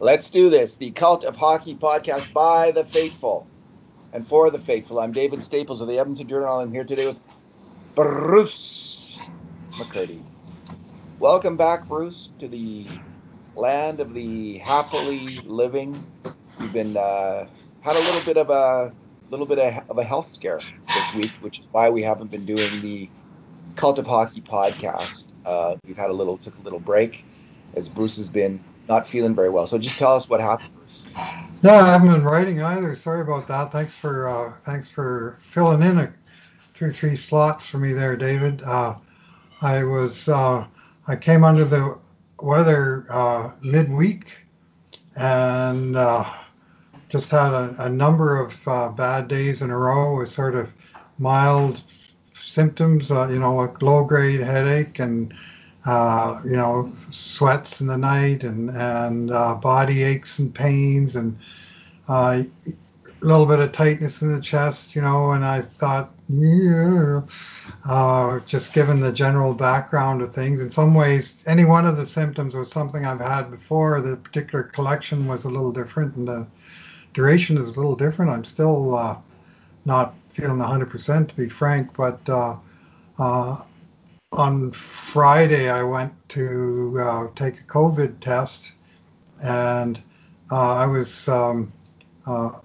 Let's do this. The Cult of Hockey podcast by the faithful and for the faithful. I'm David Staples of the Edmonton Journal. I'm here today with Bruce McCurdy. Welcome back, Bruce, to the land of the happily living. We've been uh, had a little bit of a little bit of a health scare this week, which is why we haven't been doing the Cult of Hockey podcast. Uh, we've had a little took a little break as Bruce has been not feeling very well. So just tell us what happened, Bruce. Yeah, I haven't been writing either. Sorry about that. Thanks for uh, thanks for filling in a two three slots for me there, David. Uh, I was uh, I came under the weather uh, midweek and uh, just had a, a number of uh, bad days in a row with sort of mild symptoms, you know, like low grade headache and uh, you know, sweats in the night and and uh, body aches and pains and uh, a little bit of tightness in the chest, you know. And I thought, yeah, uh, just given the general background of things, in some ways, any one of the symptoms was something I've had before. The particular collection was a little different, and the duration is a little different. I'm still uh, not feeling 100% to be frank, but uh, on Friday, I went to uh, take a COVID test, and uh, I was um, uh,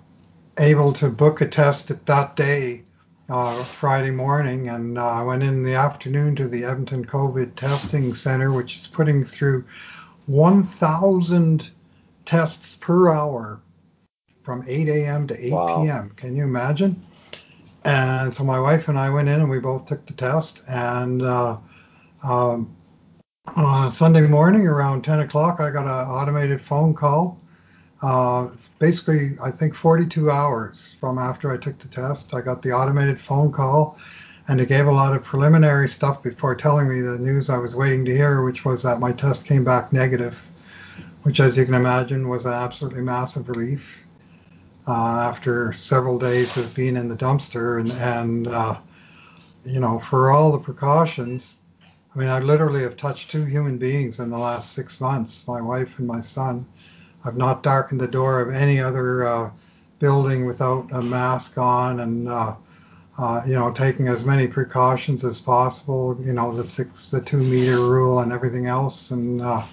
able to book a test at that day, uh, Friday morning, and uh, I went in the afternoon to the Edmonton COVID Testing Center, which is putting through 1,000 tests per hour from 8 a.m. to 8 wow. p.m. Can you imagine? And so my wife and I went in and we both took the test. And uh, um, uh, Sunday morning around 10 o'clock, I got an automated phone call. Uh, basically, I think 42 hours from after I took the test, I got the automated phone call. And it gave a lot of preliminary stuff before telling me the news I was waiting to hear, which was that my test came back negative, which, as you can imagine, was an absolutely massive relief after several days of being in the dumpster and and uh, you know for all the precautions. I mean, I literally have touched two human beings in the last six months, my wife and my son. I've not darkened the door of any other uh, building without a mask on and, uh, uh, you know, taking as many precautions as possible, you know, the six, the two meter rule and everything else. And uh,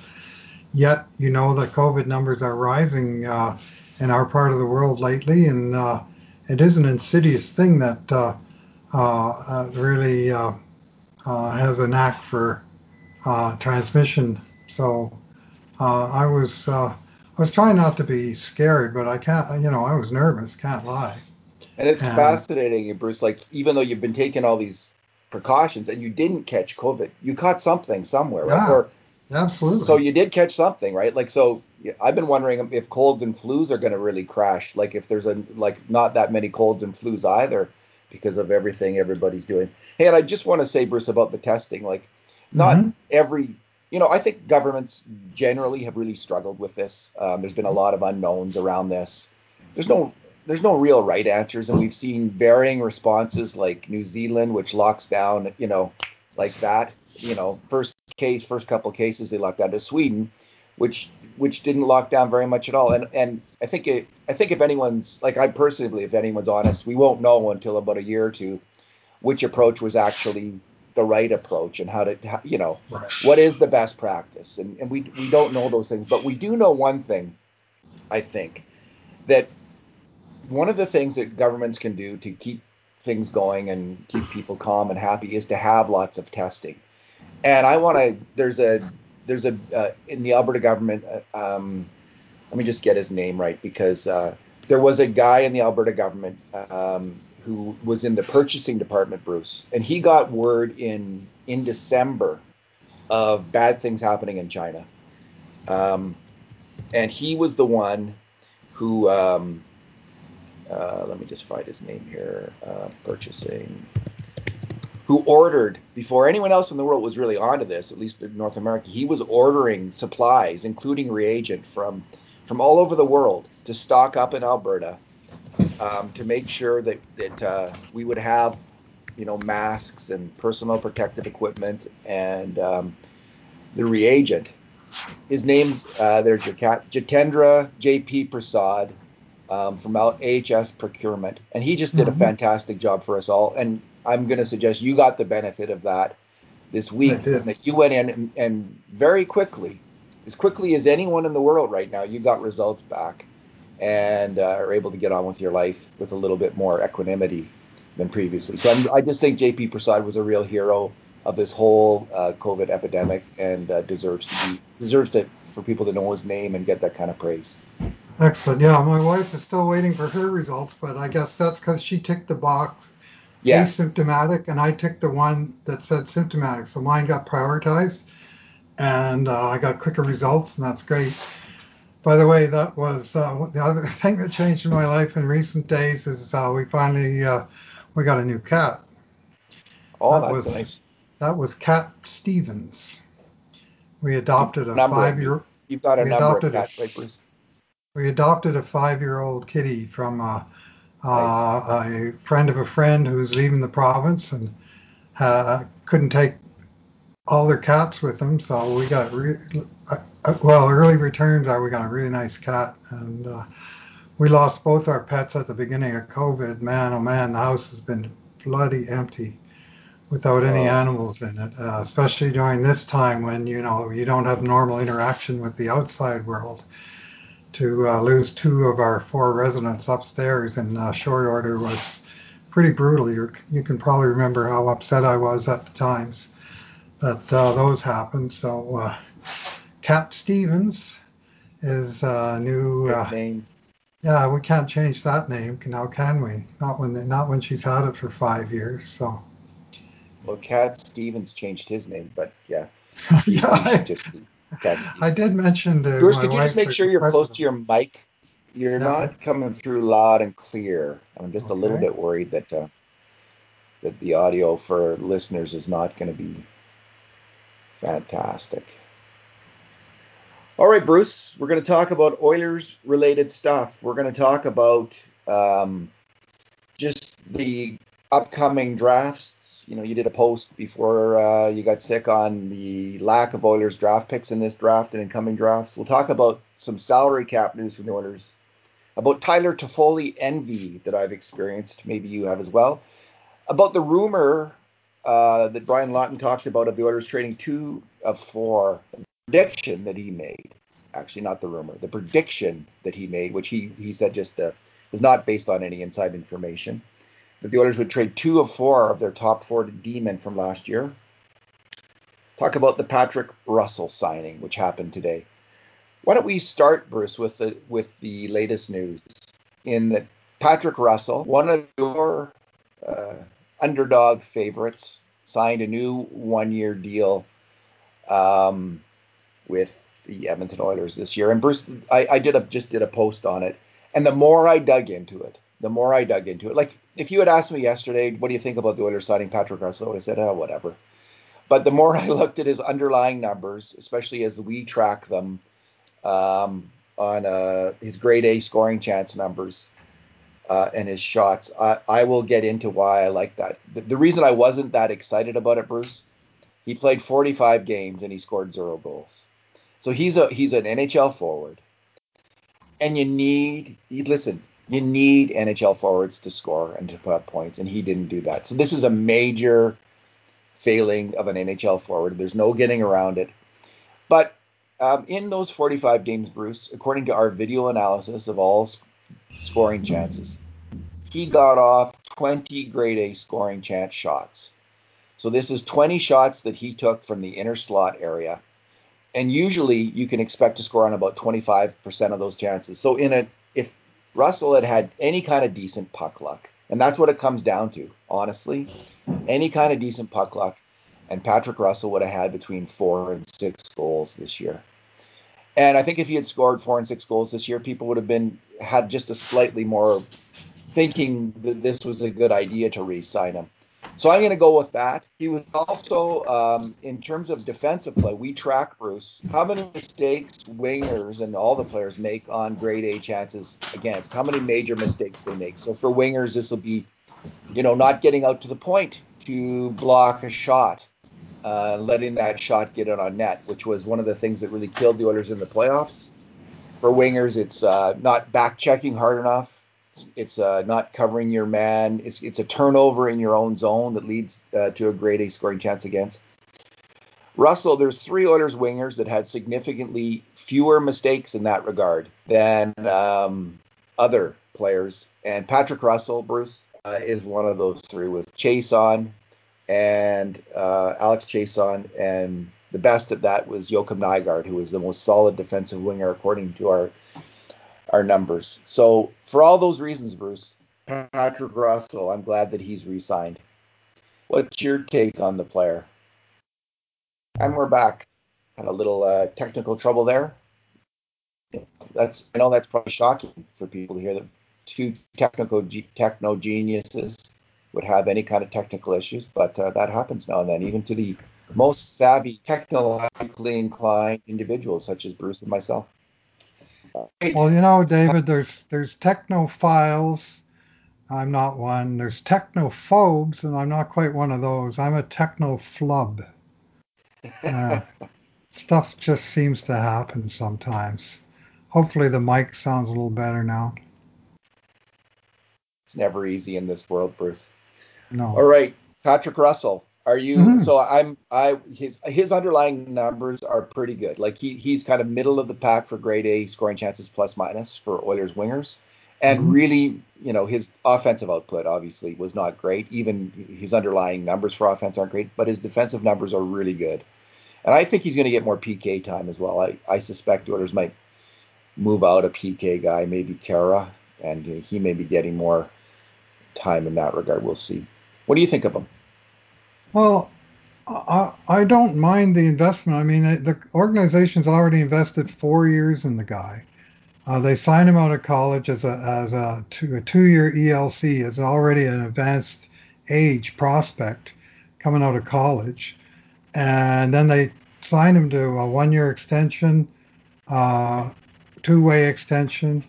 yet, you know, the COVID numbers are rising uh, in our part of the world lately, and uh, it is an insidious thing that uh, uh, really uh, uh, has a knack for uh, transmission. So I was I was trying not to be scared, but I can't. You know, I was nervous. Can't lie. And it's and, fascinating, Bruce. Like even though you've been taking all these precautions and you didn't catch COVID, you caught something somewhere, right? Yeah. Or Absolutely. So you did catch something, right? Like so, I've been wondering if colds and flus are going to really crash. Like if there's a like not that many colds and flus either, because of everything everybody's doing. Hey, and I just want to say, Bruce, about the testing. Like, not mm-hmm. every, you know, I think governments generally have really struggled with this. Um, there's been a lot of unknowns around this. There's no there's no real right answers, and we've seen varying responses, like New Zealand, which locks down, you know, like that. You know, first case, first couple cases, they locked down to Sweden, which which didn't lock down very much at all. And and I think it, I think if anyone's like I personally believe if anyone's honest, we won't know until about a year or two which approach was actually the right approach and how to you know right. what is the best practice and, and we we don't know those things but we do know one thing i think that one of the things that governments can do to keep things going and keep people calm and happy is to have lots of testing and I want to. There's a there's a uh, in the Alberta government. Uh, um, let me just get his name right because uh, there was a guy in the Alberta government um, who was in the purchasing department, Bruce, and he got word in in December of bad things happening in China, um, and he was the one who. Um, uh, let me just find his name here. Uh, purchasing who ordered before anyone else in the world was really onto this, at least in North America, he was ordering supplies, including reagent from from all over the world to stock up in Alberta um, to make sure that that uh, we would have you know, masks and personal protective equipment and um, the reagent. His name's uh, there's Jitendra J.P. Prasad um, from AHS Procurement, and he just did mm-hmm. a fantastic job for us all. And I'm going to suggest you got the benefit of that this week, and that you went in and, and very quickly, as quickly as anyone in the world right now, you got results back and uh, are able to get on with your life with a little bit more equanimity than previously. So I'm, i just think JP Prasad was a real hero of this whole uh, COVID epidemic and uh, deserves to be deserves to for people to know his name and get that kind of praise. Excellent. Yeah, my wife is still waiting for her results, but I guess that's because she ticked the box yes. asymptomatic, and I ticked the one that said symptomatic. So mine got prioritized, and uh, I got quicker results, and that's great. By the way, that was uh, the other thing that changed in my life in recent days is uh, we finally uh, we got a new cat. Oh, that that's was, nice. That was Cat Stevens. We adopted a five-year. You've got a number of cats, right, Bruce? We adopted a five-year-old kitty from uh, uh, a friend of a friend who's leaving the province and uh, couldn't take all their cats with them, so we got re- uh, uh, well early returns are we got a really nice cat and uh, we lost both our pets at the beginning of COVID. Man, oh man, the house has been bloody empty without any oh. animals in it, uh, especially during this time when you know you don't have normal interaction with the outside world to uh, lose two of our four residents upstairs in uh, short order was pretty brutal. you you can probably remember how upset I was at the times that uh, those happened. So, uh, Cat Stevens is a new uh, name. Yeah, we can't change that name now, can we? Not when they, not when she's had it for five years. So. Well, Cat Stevens changed his name, but yeah. yeah. just I did mention to Bruce. Could you just make sure you're president. close to your mic? You're not coming through loud and clear. I'm just okay. a little bit worried that uh, that the audio for listeners is not going to be fantastic. All right, Bruce. We're going to talk about Oilers related stuff. We're going to talk about um, just the upcoming drafts you know, you did a post before uh, you got sick on the lack of Oilers draft picks in this draft and incoming drafts. We'll talk about some salary cap news from the Oilers, about Tyler Toffoli envy that I've experienced. Maybe you have as well. About the rumor uh, that Brian Lawton talked about of the Oilers trading two of four prediction that he made. Actually, not the rumor, the prediction that he made, which he he said just uh, was not based on any inside information that the Oilers would trade two of four of their top four D-men from last year. Talk about the Patrick Russell signing, which happened today. Why don't we start, Bruce, with the with the latest news in that Patrick Russell, one of your uh, underdog favorites, signed a new one-year deal um, with the Edmonton Oilers this year. And Bruce, I, I did a just did a post on it, and the more I dug into it, the more I dug into it, like if you had asked me yesterday, what do you think about the Oilers signing Patrick Russell? I would have said, oh, whatever. But the more I looked at his underlying numbers, especially as we track them um, on uh, his grade A scoring chance numbers uh, and his shots, I, I, will get into why I like that. The, the reason I wasn't that excited about it, Bruce, he played 45 games and he scored zero goals. So he's a he's an NHL forward, and you need listen you need NHL forwards to score and to put up points, and he didn't do that. So this is a major failing of an NHL forward. There's no getting around it. But um, in those 45 games, Bruce, according to our video analysis of all sc- scoring chances, he got off 20 grade A scoring chance shots. So this is 20 shots that he took from the inner slot area. And usually you can expect to score on about 25% of those chances. So in a if Russell had had any kind of decent puck luck. And that's what it comes down to, honestly. Any kind of decent puck luck. And Patrick Russell would have had between four and six goals this year. And I think if he had scored four and six goals this year, people would have been had just a slightly more thinking that this was a good idea to re-sign him. So I'm going to go with that. He was also, um, in terms of defensive play, we track Bruce how many mistakes wingers and all the players make on grade A chances against. How many major mistakes they make. So for wingers, this will be, you know, not getting out to the point to block a shot, uh, letting that shot get it on net, which was one of the things that really killed the Oilers in the playoffs. For wingers, it's uh, not back checking hard enough. It's, uh, not covering your man. It's it's a turnover in your own zone that leads uh, to a grade A scoring chance against. Russell, there's three Oilers wingers that had significantly fewer mistakes in that regard than um, other players, and Patrick Russell, Bruce, uh, is one of those three with Chiasson and uh, Alex Chiasson, and the best at that was Joakim Nygard, who was the most solid defensive winger according to our our numbers. So for all those reasons, Bruce, Patrick Russell, I'm glad that he's re-signed. What's your take on the player? And we're back. Had a little uh, technical trouble there. That's I know that's probably shocking for people to hear that two technical techno geniuses would have any kind of technical issues, but uh, that happens now and then, even to the most savvy, technologically inclined individuals such as Bruce and myself. Well, you know, David, there's there's technophiles. I'm not one. There's technophobes, and I'm not quite one of those. I'm a technoflub. Uh, stuff just seems to happen sometimes. Hopefully, the mic sounds a little better now. It's never easy in this world, Bruce. No. All right, Patrick Russell. Are you mm-hmm. so I'm I his his underlying numbers are pretty good. Like he he's kind of middle of the pack for grade A scoring chances plus minus for Oilers wingers. And mm-hmm. really, you know, his offensive output obviously was not great. Even his underlying numbers for offense aren't great, but his defensive numbers are really good. And I think he's going to get more PK time as well. I, I suspect Oilers might move out a PK guy, maybe Khaira, and he may be getting more time in that regard. We'll see. What do you think of him? Well, I, I don't mind the investment. I mean, the organization's already invested four years in the guy. Uh, they signed him out of college as a as a two, a two year ELC as already an advanced age prospect coming out of college, and then they signed him to a one year extension, uh, two way extension.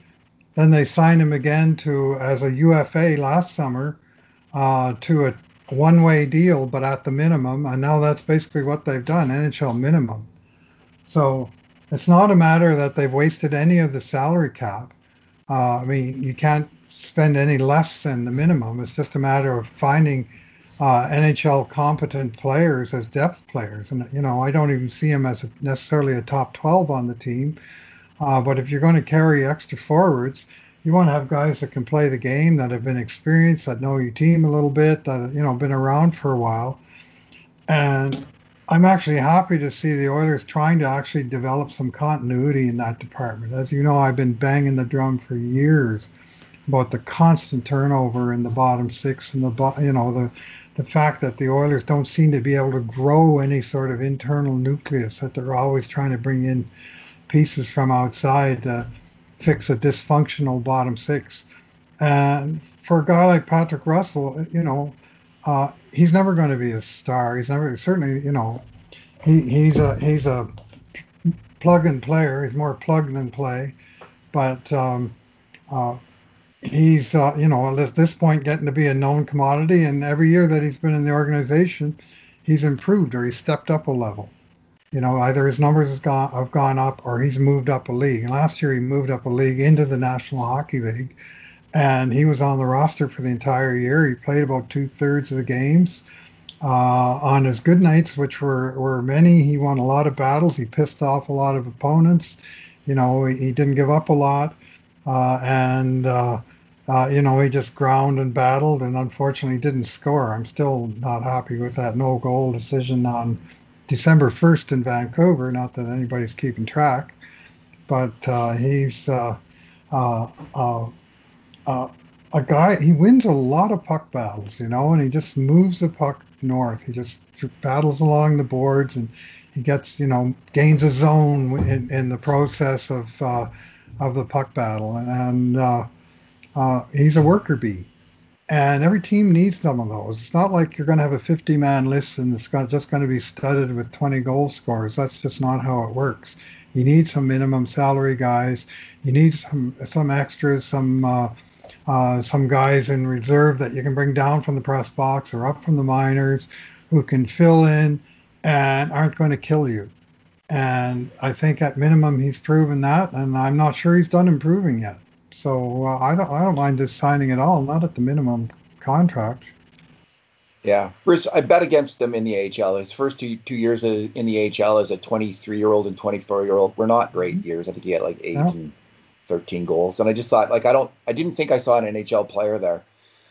Then they signed him again to as a UFA last summer uh, to a one way deal, but at the minimum. And now that's basically what they've done NHL minimum. So it's not a matter that they've wasted any of the salary cap. Uh, I mean, you can't spend any less than the minimum. It's just a matter of finding uh, NHL competent players as depth players. And, you know, I don't even see him as a, necessarily a top 12 on the team. Uh, but if you're going to carry extra forwards, you want to have guys that can play the game, that have been experienced, that know your team a little bit, that you know been around for a while. And I'm actually happy to see the Oilers trying to actually develop some continuity in that department. As you know, I've been banging the drum for years about the constant turnover in the bottom six and the you know the the fact that the Oilers don't seem to be able to grow any sort of internal nucleus that they're always trying to bring in pieces from outside. Uh, fix a dysfunctional bottom six. And for a guy like Patrick Russell, you know, uh, he's never going to be a star. He's never certainly, you know, he, he's a he's a plug and player. He's more plug than play, but um, uh, he's uh, you know at this point getting to be a known commodity. And every year that he's been in the organization, he's improved or he's stepped up a level. You know, either his numbers has gone have gone up or he's moved up a league. Last year he moved up a league into the National Hockey League, and he was on the roster for the entire year. He played about two thirds of the games. Uh, on his good nights, which were, were many, he won a lot of battles. He pissed off a lot of opponents. You know, he, he didn't give up a lot. Uh, and, uh, uh you know, he just ground and battled and unfortunately didn't score. I'm still not happy with that no goal decision on December 1st in Vancouver. Not that anybody's keeping track, but uh, he's uh, uh, uh, uh, a guy. He wins a lot of puck battles, you know, and he just moves the puck north. He just battles along the boards and he gets, you know, gains a zone in, in the process of of the puck battle, and he's a worker bee and every team needs some of those. It's not like you're going to have a 50 man list and it's just going to be studded with 20 goal scorers. That's just not how it works. You need some minimum salary guys. You need some some extras, some uh, uh, some guys in reserve that you can bring down from the press box or up from the minors who can fill in and aren't going to kill you. And I think at minimum he's proven that, and I'm not sure he's done improving yet. So uh, I don't I don't mind just signing at all, not at the minimum contract. Yeah, Bruce, I bet against him in the AHL. His first two two years in the AHL as a 23 year old and 24 year old were not great mm-hmm. years. I think he had like eight no. and 13 goals, and I just thought like I don't I didn't think I saw an NHL player there,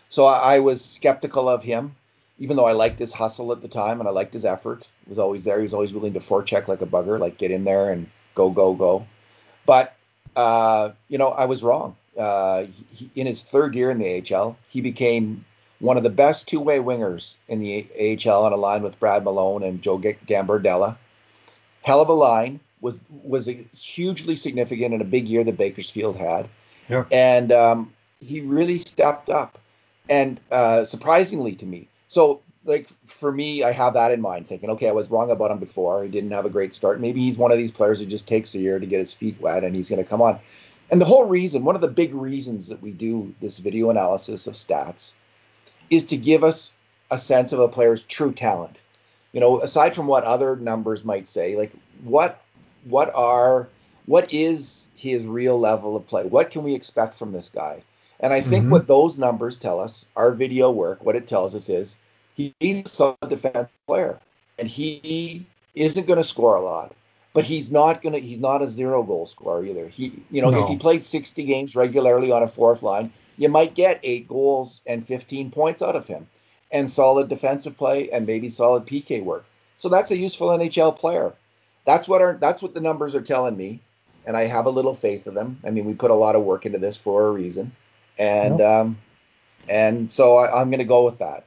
so I, I was skeptical of him even though I liked his hustle at the time and I liked his effort, he was always there. He was always willing to forecheck like a bugger, like get in there and go, go, go. But uh, you know, I was wrong. Uh, he, in his third year in the AHL, he became one of the best two-way wingers in the AHL on a line with Brad Malone and Joe Gambardella. Hell of a line was was hugely significant in a big year that Bakersfield had, yeah. and um, he really stepped up. And uh, surprisingly to me, so like for me, I have that in mind, thinking, okay, I was wrong about him before. He didn't have a great start. Maybe he's one of these players who just takes a year to get his feet wet and he's going to come on. And the whole reason, one of the big reasons that we do this video analysis of stats is to give us a sense of a player's true talent. You know, aside from what other numbers might say, like what what are what is his real level of play? What can we expect from this guy? And I think mm-hmm. what those numbers tell us, our video work, what it tells us is he's a solid defensive player, and he isn't going to score a lot, but he's not going to. He's not a zero goal scorer either. He, you know, no. if he played sixty games regularly on a fourth line, you might get eight goals and fifteen points out of him, and solid defensive play and maybe solid PK work. So that's a useful NHL player. That's what our. That's what the numbers are telling me, and I have a little faith in them. I mean, we put a lot of work into this for a reason and yep. um, and so I, am going to go with that.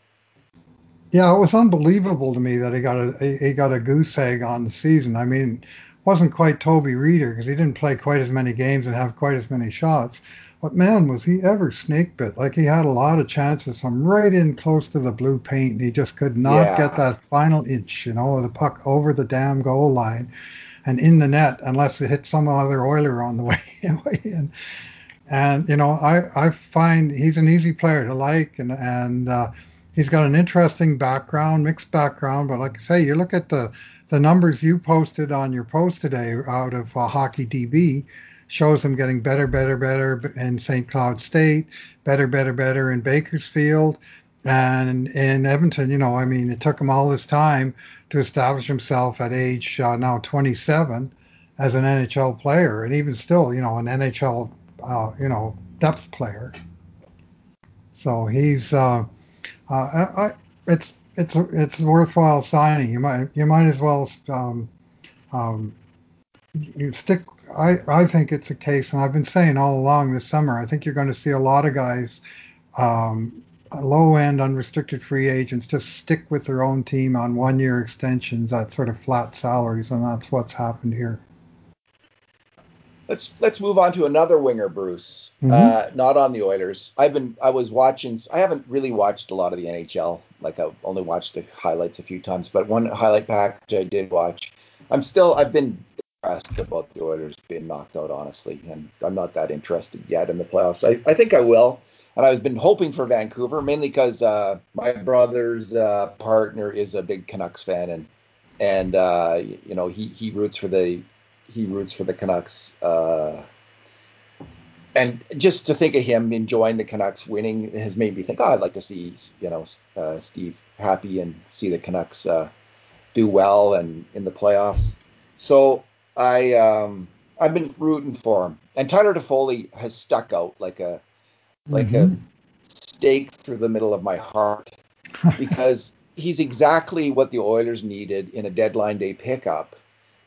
Yeah, it was unbelievable to me that he got a he got a goose egg on the season. I mean, it wasn't quite Toby Rieder because he didn't play quite as many games and have quite as many shots. But man, was he ever snake bit? Like he had a lot of chances from right in close to the blue paint, and he just could not yeah. get that final inch, you know, of the puck over the damn goal line and in the net unless it hit some other Oiler on the way in. And you know, I I find he's an easy player to like, and and uh, he's got an interesting background, mixed background. But like I say, you look at the the numbers you posted on your post today out of uh, Hockey DB shows him getting better, better, better in St. Cloud State, better, better, better in Bakersfield, and in Edmonton. You know, I mean, it took him all this time to establish himself at age uh, now 27 as an NHL player, and even still, you know, an NHL uh, you know, depth player. So he's, uh, I, it's it's it's worthwhile signing. You might you might as well um, um, you stick. I I think it's a case, and I've been saying all along this summer. I think you're going to see a lot of guys, um, low end unrestricted free agents, just stick with their own team on one year extensions at sort of flat salaries, and that's what's happened here. Let's let's move on to another winger, Bruce. Mm-hmm. Uh, not on the Oilers. I've been I was watching. I haven't really watched a lot of the NHL. Like I've only watched the highlights a few times, but one highlight package I did watch. I'm still I've been impressed about the Oilers being knocked out, honestly, and I'm not that interested yet in the playoffs. I, I think I will, and I've been hoping for Vancouver mainly because uh, my brother's uh, partner is a big Canucks fan, and and uh, you know he he roots for the he roots for the Canucks. Uh, and just to think of him enjoying the Canucks winning has made me think, oh, I'd like to see you know uh, Steve happy and see the Canucks uh, do well and in the playoffs. So I um, I've been rooting for him, and Tyler Toffoli has stuck out like a like mm-hmm. a stake through the middle of my heart because he's exactly what the Oilers needed in a deadline day pickup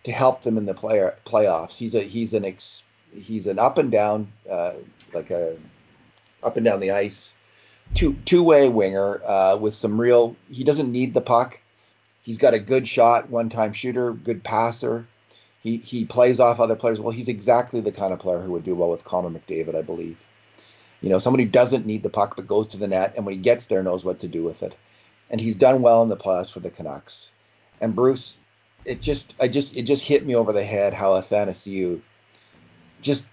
to help them in the player playoffs. He's a he's an ex, he's an up and down uh, like a up and down the ice two two way winger uh, with some real. He doesn't need the puck. He's got a good shot, one time shooter, good passer. He he plays off other players well. He's exactly the kind of player who would do well with Connor McDavid, I believe. You know, somebody who doesn't need the puck but goes to the net, and when he gets there, knows what to do with it. And he's done well in the playoffs for the Canucks. And Bruce, it just I just it just hit me over the head how Athanasiou just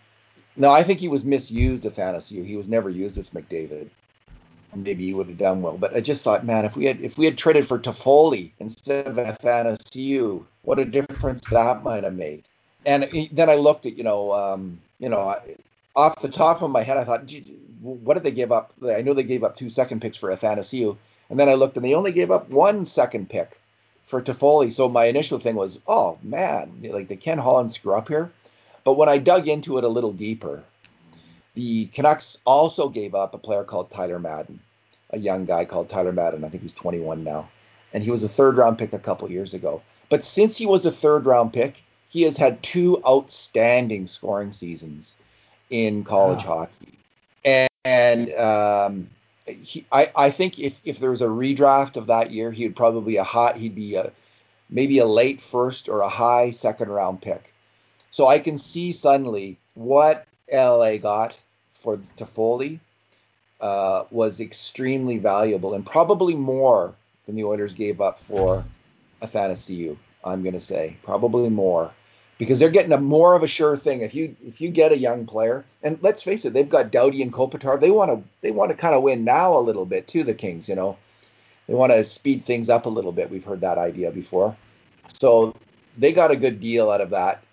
No, I think he was misused Athanasiou. He was never used with McDavid. Maybe he would have done well, but I just thought, man, if we had if we had traded for Toffoli instead of Athanasiou, what a difference that might have made. And then I looked at, you know, um, you know, off the top of my head, I thought, what did they give up? I know they gave up two second picks for Athanasiou, and then I looked and they only gave up one second pick for Toffoli. So my initial thing was, oh man, like the Ken Holland screw up here. But when I dug into it a little deeper, the Canucks also gave up a player called Tyler Madden, a young guy called Tyler Madden. I think he's 21 now. And he was a third round pick a couple years ago. But since he was a third round pick, he has had two outstanding scoring seasons in college wow. hockey. And, and um, he, I, I think if, if there was a redraft of that year, he would probably a hot, he'd be a maybe a late first or a high second round pick. So I can see suddenly what LA got for Toffoli uh, was extremely valuable and probably more than the Oilers gave up for Athanasiou. I'm going to say probably more because they're getting a more of a sure thing. If you if you get a young player, and let's face it, they've got Doughty and Kopitar. They want to they want to kind of win now a little bit too. The Kings, you know, they want to speed things up a little bit. We've heard that idea before, so they got a good deal out of that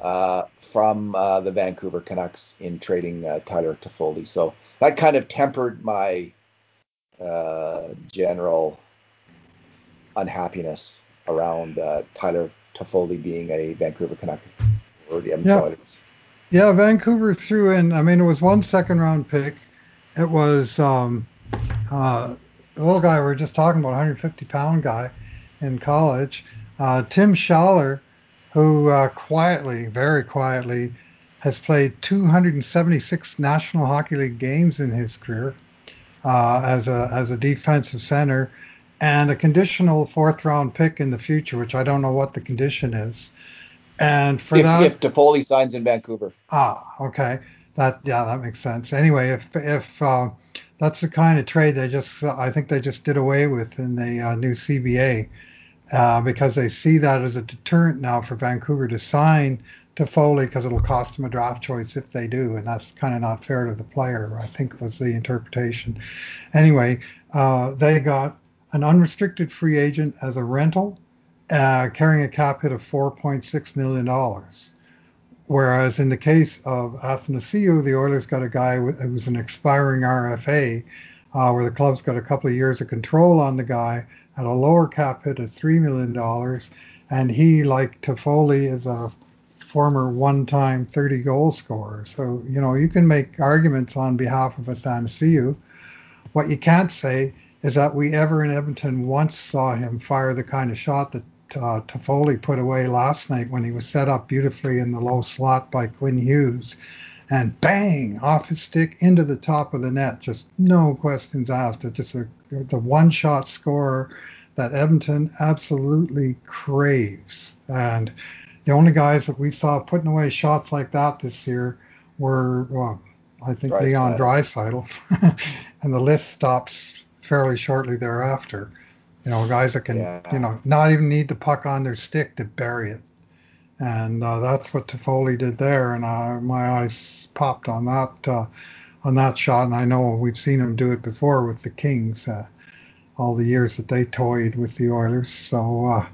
uh, from uh, the Vancouver Canucks in trading uh, Tyler Toffoli. So that kind of tempered my uh, general unhappiness around uh, Tyler Toffoli being a Vancouver Canuck or the Edmonton yeah. Oilers. Yeah, Vancouver threw in. I mean, it was one second round pick. It was um, uh, the little guy we were just talking about, 150 pound guy in college, uh, Tim Schaller, who uh, quietly, very quietly, has played 276 National Hockey League games in his career uh, as a as a defensive center and a conditional fourth round pick in the future, which I don't know what the condition is. And for if, that, if Toffoli signs in Vancouver, ah, okay, that yeah, that makes sense. Anyway, if if uh, that's the kind of trade they just, I think they just did away with in the uh, new CBA uh, because they see that as a deterrent now for Vancouver to sign Toffoli because it'll cost them a draft choice if they do, and that's kind of not fair to the player. I think was the interpretation. Anyway, uh, they got an unrestricted free agent as a rental, uh, carrying a cap hit of $4.6 million. Whereas in the case of Athanasiou, the Oilers got a guy who was an expiring RFA, uh, where the club's got a couple of years of control on the guy at a lower cap hit of $3 million. And he, like Toffoli, is a former one-time 30 goal scorer. So, you know, you can make arguments on behalf of Athanasiou. What you can't say is that we ever in Edmonton once saw him fire the kind of shot that uh, Toffoli put away last night when he was set up beautifully in the low slot by Quinn Hughes. And bang, off his stick into the top of the net. Just no questions asked. It just a, the one shot scorer that Edmonton absolutely craves. And the only guys that we saw putting away shots like that this year were, well, I think Dry Leon Draisaitl. and the list stops fairly shortly thereafter. You know, guys that can, yeah. you know, not even need the puck on their stick to bury it. And uh, that's what Toffoli did there. And uh, my eyes popped on that uh, on that shot. And I know we've seen him do it before with the Kings, uh, all the years that they toyed with the Oilers. So uh,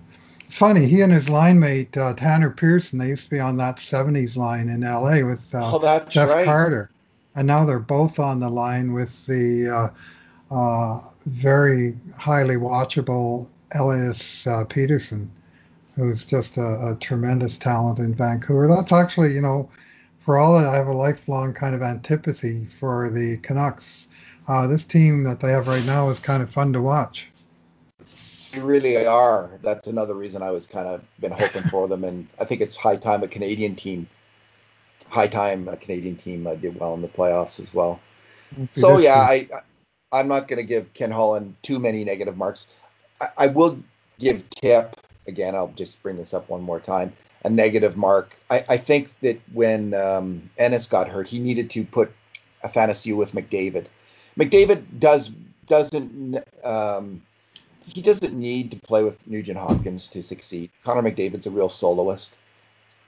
it's funny. He and his line mate uh, Tanner Pearson, they used to be on that '70s line in LA with oh, Jeff right. Carter, and now they're both on the line with the uh, very highly watchable Elias uh, Pettersson, who's just a, a, tremendous talent in Vancouver. That's actually, you know, for all that I have a lifelong kind of antipathy for the Canucks. Uh, this team that they have right now is kind of fun to watch. They really are. That's another reason I was kind of been hoping for them, and I think it's high time a Canadian team, high time a Canadian team uh, did well in the playoffs as well. So yeah, I, I'm not going to give Ken Holland too many negative marks. I, I, will give Tip again. I'll just bring this up one more time. A negative mark. I, I think that when um, Ennis got hurt, he needed to put Athanasiou with McDavid. McDavid does doesn't um, he doesn't need to play with Nugent Hopkins to succeed. Connor McDavid's a real soloist,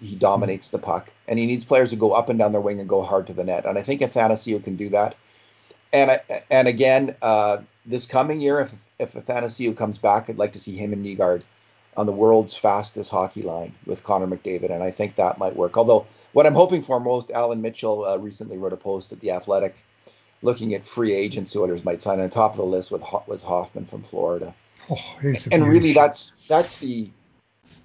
he dominates the puck, and he needs players to go up and down their wing and go hard to the net. And I think Athanasiou can do that. And and again, uh, this coming year, if if Athanasiou comes back, I'd like to see him and Nygard on the world's fastest hockey line with Connor McDavid, and I think that might work. Although what I'm hoping for most, Alan Mitchell uh, recently wrote a post at the Athletic, looking at free agents who others might sign. On top of the list with was Hoffman from Florida, oh, and really that's that's the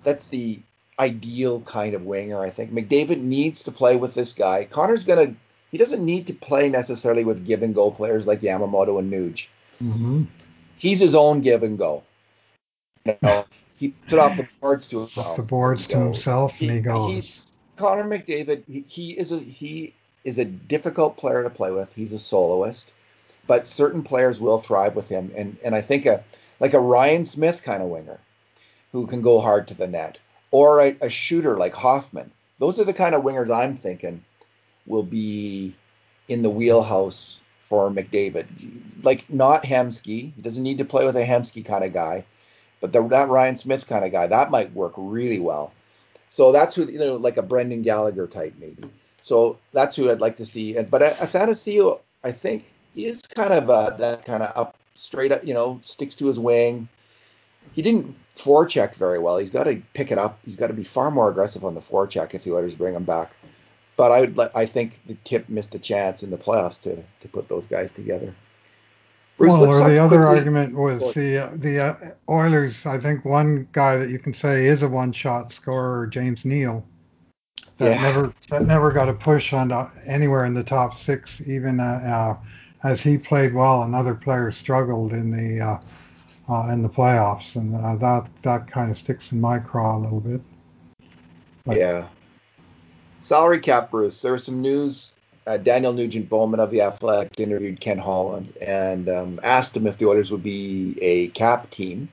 that's the ideal kind of winger. I think McDavid needs to play with this guy. Connor's gonna he doesn't need to play necessarily with give and go players like Yamamoto and Nuge. Mm-hmm. He's his own give and go. You know, he put it off the boards to himself. Off the boards to himself, he, and he goes. He's Connor McDavid. He, he is a he is a difficult player to play with. He's a soloist, but certain players will thrive with him. And and I think a like a Ryan Smyth kind of winger, who can go hard to the net, or a, a shooter like Hoffman. Those are the kind of wingers I'm thinking will be in the wheelhouse for McDavid. Like not Hemsky. He doesn't need to play with a Hemsky kind of guy, but the, that Ryan Smyth kind of guy that might work really well. So that's who you know, like a Brendan Gallagher type maybe. So that's who I'd like to see. And but Athanasiou, I think, is kind of uh, that kind of up straight up, you know, sticks to his wing. He didn't forecheck very well. He's got to pick it up. He's got to be far more aggressive on the forecheck if the Oilers bring him back but I would I think the tip missed a chance in the playoffs to to put those guys together. Bruce, well, or the other argument was the uh, the uh, Oilers. I think one guy that you can say is a one shot scorer, James Neal. That yeah. never that never got a push on uh, anywhere in the top six, even uh, uh, as he played well and other players struggled in the uh, in the playoffs, and that that kind of sticks in my craw a little bit. But, yeah, Salary cap, Bruce. There was some news. Uh, Daniel Nugent Bowman of the Athletic interviewed Ken Holland and um, asked him if the Oilers would be a cap team,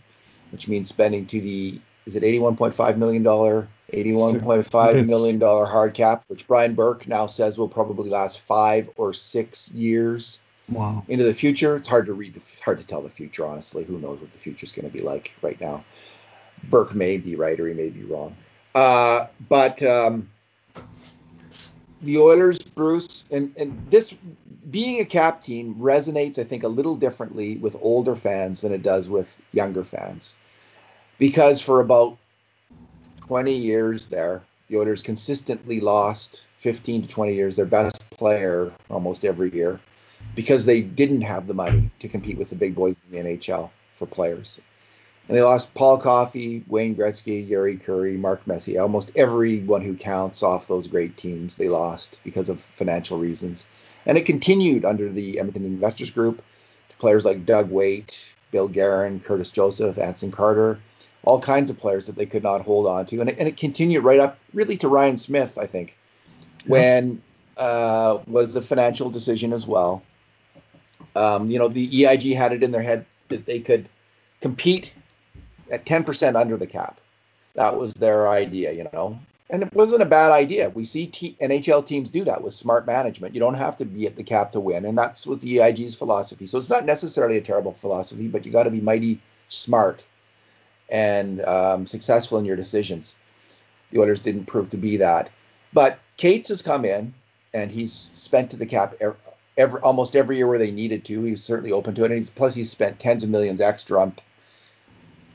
which means spending to the is it eighty one point five million dollar eighty one point five million dollar hard cap, which Brian Burke now says will probably last five or six years. Wow. Into the future, it's hard to read. The, hard to tell the future. Honestly, who knows what the future is going to be like right now? Burke may be right or he may be wrong. Uh, but um, the Oilers, Bruce, and and this being a cap team resonates, I think, a little differently with older fans than it does with younger fans, because for about twenty years there, the Oilers consistently lost fifteen to twenty years their best player almost every year, because they didn't have the money to compete with the big boys in the NHL for players. And they lost Paul Coffey, Wayne Gretzky, Jari Kurri, Mark Messier, almost everyone who counts off those great teams they lost because of financial reasons. And it continued under the Edmonton Investors Group to players like Doug Weight, Bill Guerin, Curtis Joseph, Anson Carter, all kinds of players that they could not hold on to. And it, and it continued right up really to Ryan Smyth, I think, when uh, was a financial decision as well. Um, you know, the EIG had it in their head that they could compete at 10% under the cap. That was their idea, you know. And it wasn't a bad idea. We see NHL teams do that with smart management. You don't have to be at the cap to win. And that's what the EIG's philosophy. So it's not necessarily a terrible philosophy, but you got to be mighty smart and um, successful in your decisions. The Oilers didn't prove to be that. But Katz has come in and he's spent to the cap almost every year where they needed to. He's certainly open to it. And he's plus he's spent tens of millions extra on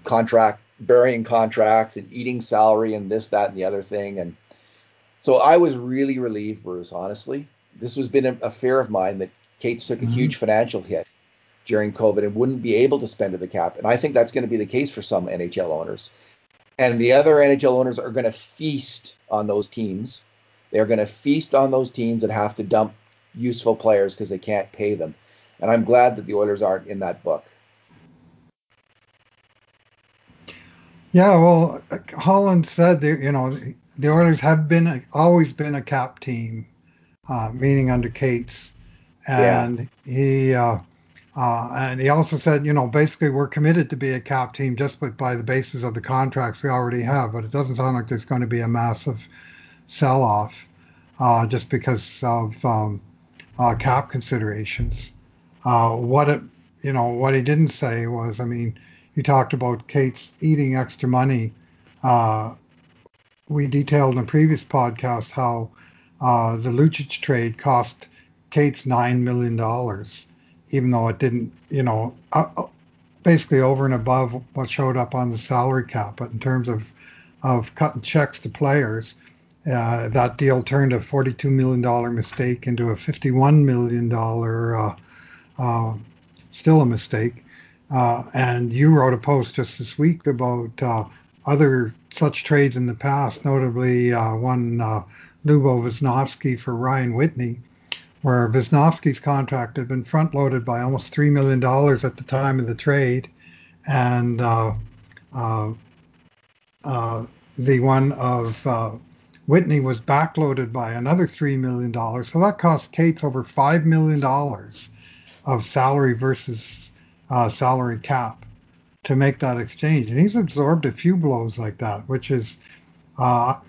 contract burying contracts and eating salary and this that and the other thing. And so i was really relieved bruce honestly. This has been a, a fear of mine that Katz took a mm-hmm. huge financial hit during covid and wouldn't be able to spend to the cap. And i think that's going to be the case for some nhl owners. And the other nhl owners are going to feast on those teams. They're going to feast on those teams that have to dump useful players because they can't pay them. And i'm glad that the oilers aren't in that book Yeah, well, Holland said that you know the Oilers have been always been a cap team, uh, meaning under Katz, and yeah. he uh, uh, and he also said you know basically we're committed to be a cap team just by the basis of the contracts we already have, but it doesn't sound like there's going to be a massive sell off uh, just because of um, uh, cap considerations. Uh, what it you know what he didn't say was I mean you talked about Katz eating extra money uh, we detailed in a previous podcast how uh, the Lucic trade cost Katz nine million dollars, even though it didn't, you know, uh, uh, basically over and above what showed up on the salary cap. But in terms of of cutting checks to players, uh, that deal turned a $42 million mistake into a $51 million, uh, uh, still a mistake. Uh, and you wrote a post just this week about uh, other such trades in the past, notably uh, one Lubo Visnovsky for Ryan Whitney, where Visnovsky's contract had been front loaded by almost $3 million at the time of the trade. And uh, uh, uh, the one of Whitney was backloaded by another $3 million. So that cost Katz over $5 million of salary versus uh, salary cap to make that exchange. And he's absorbed a few blows like that, which is, uh,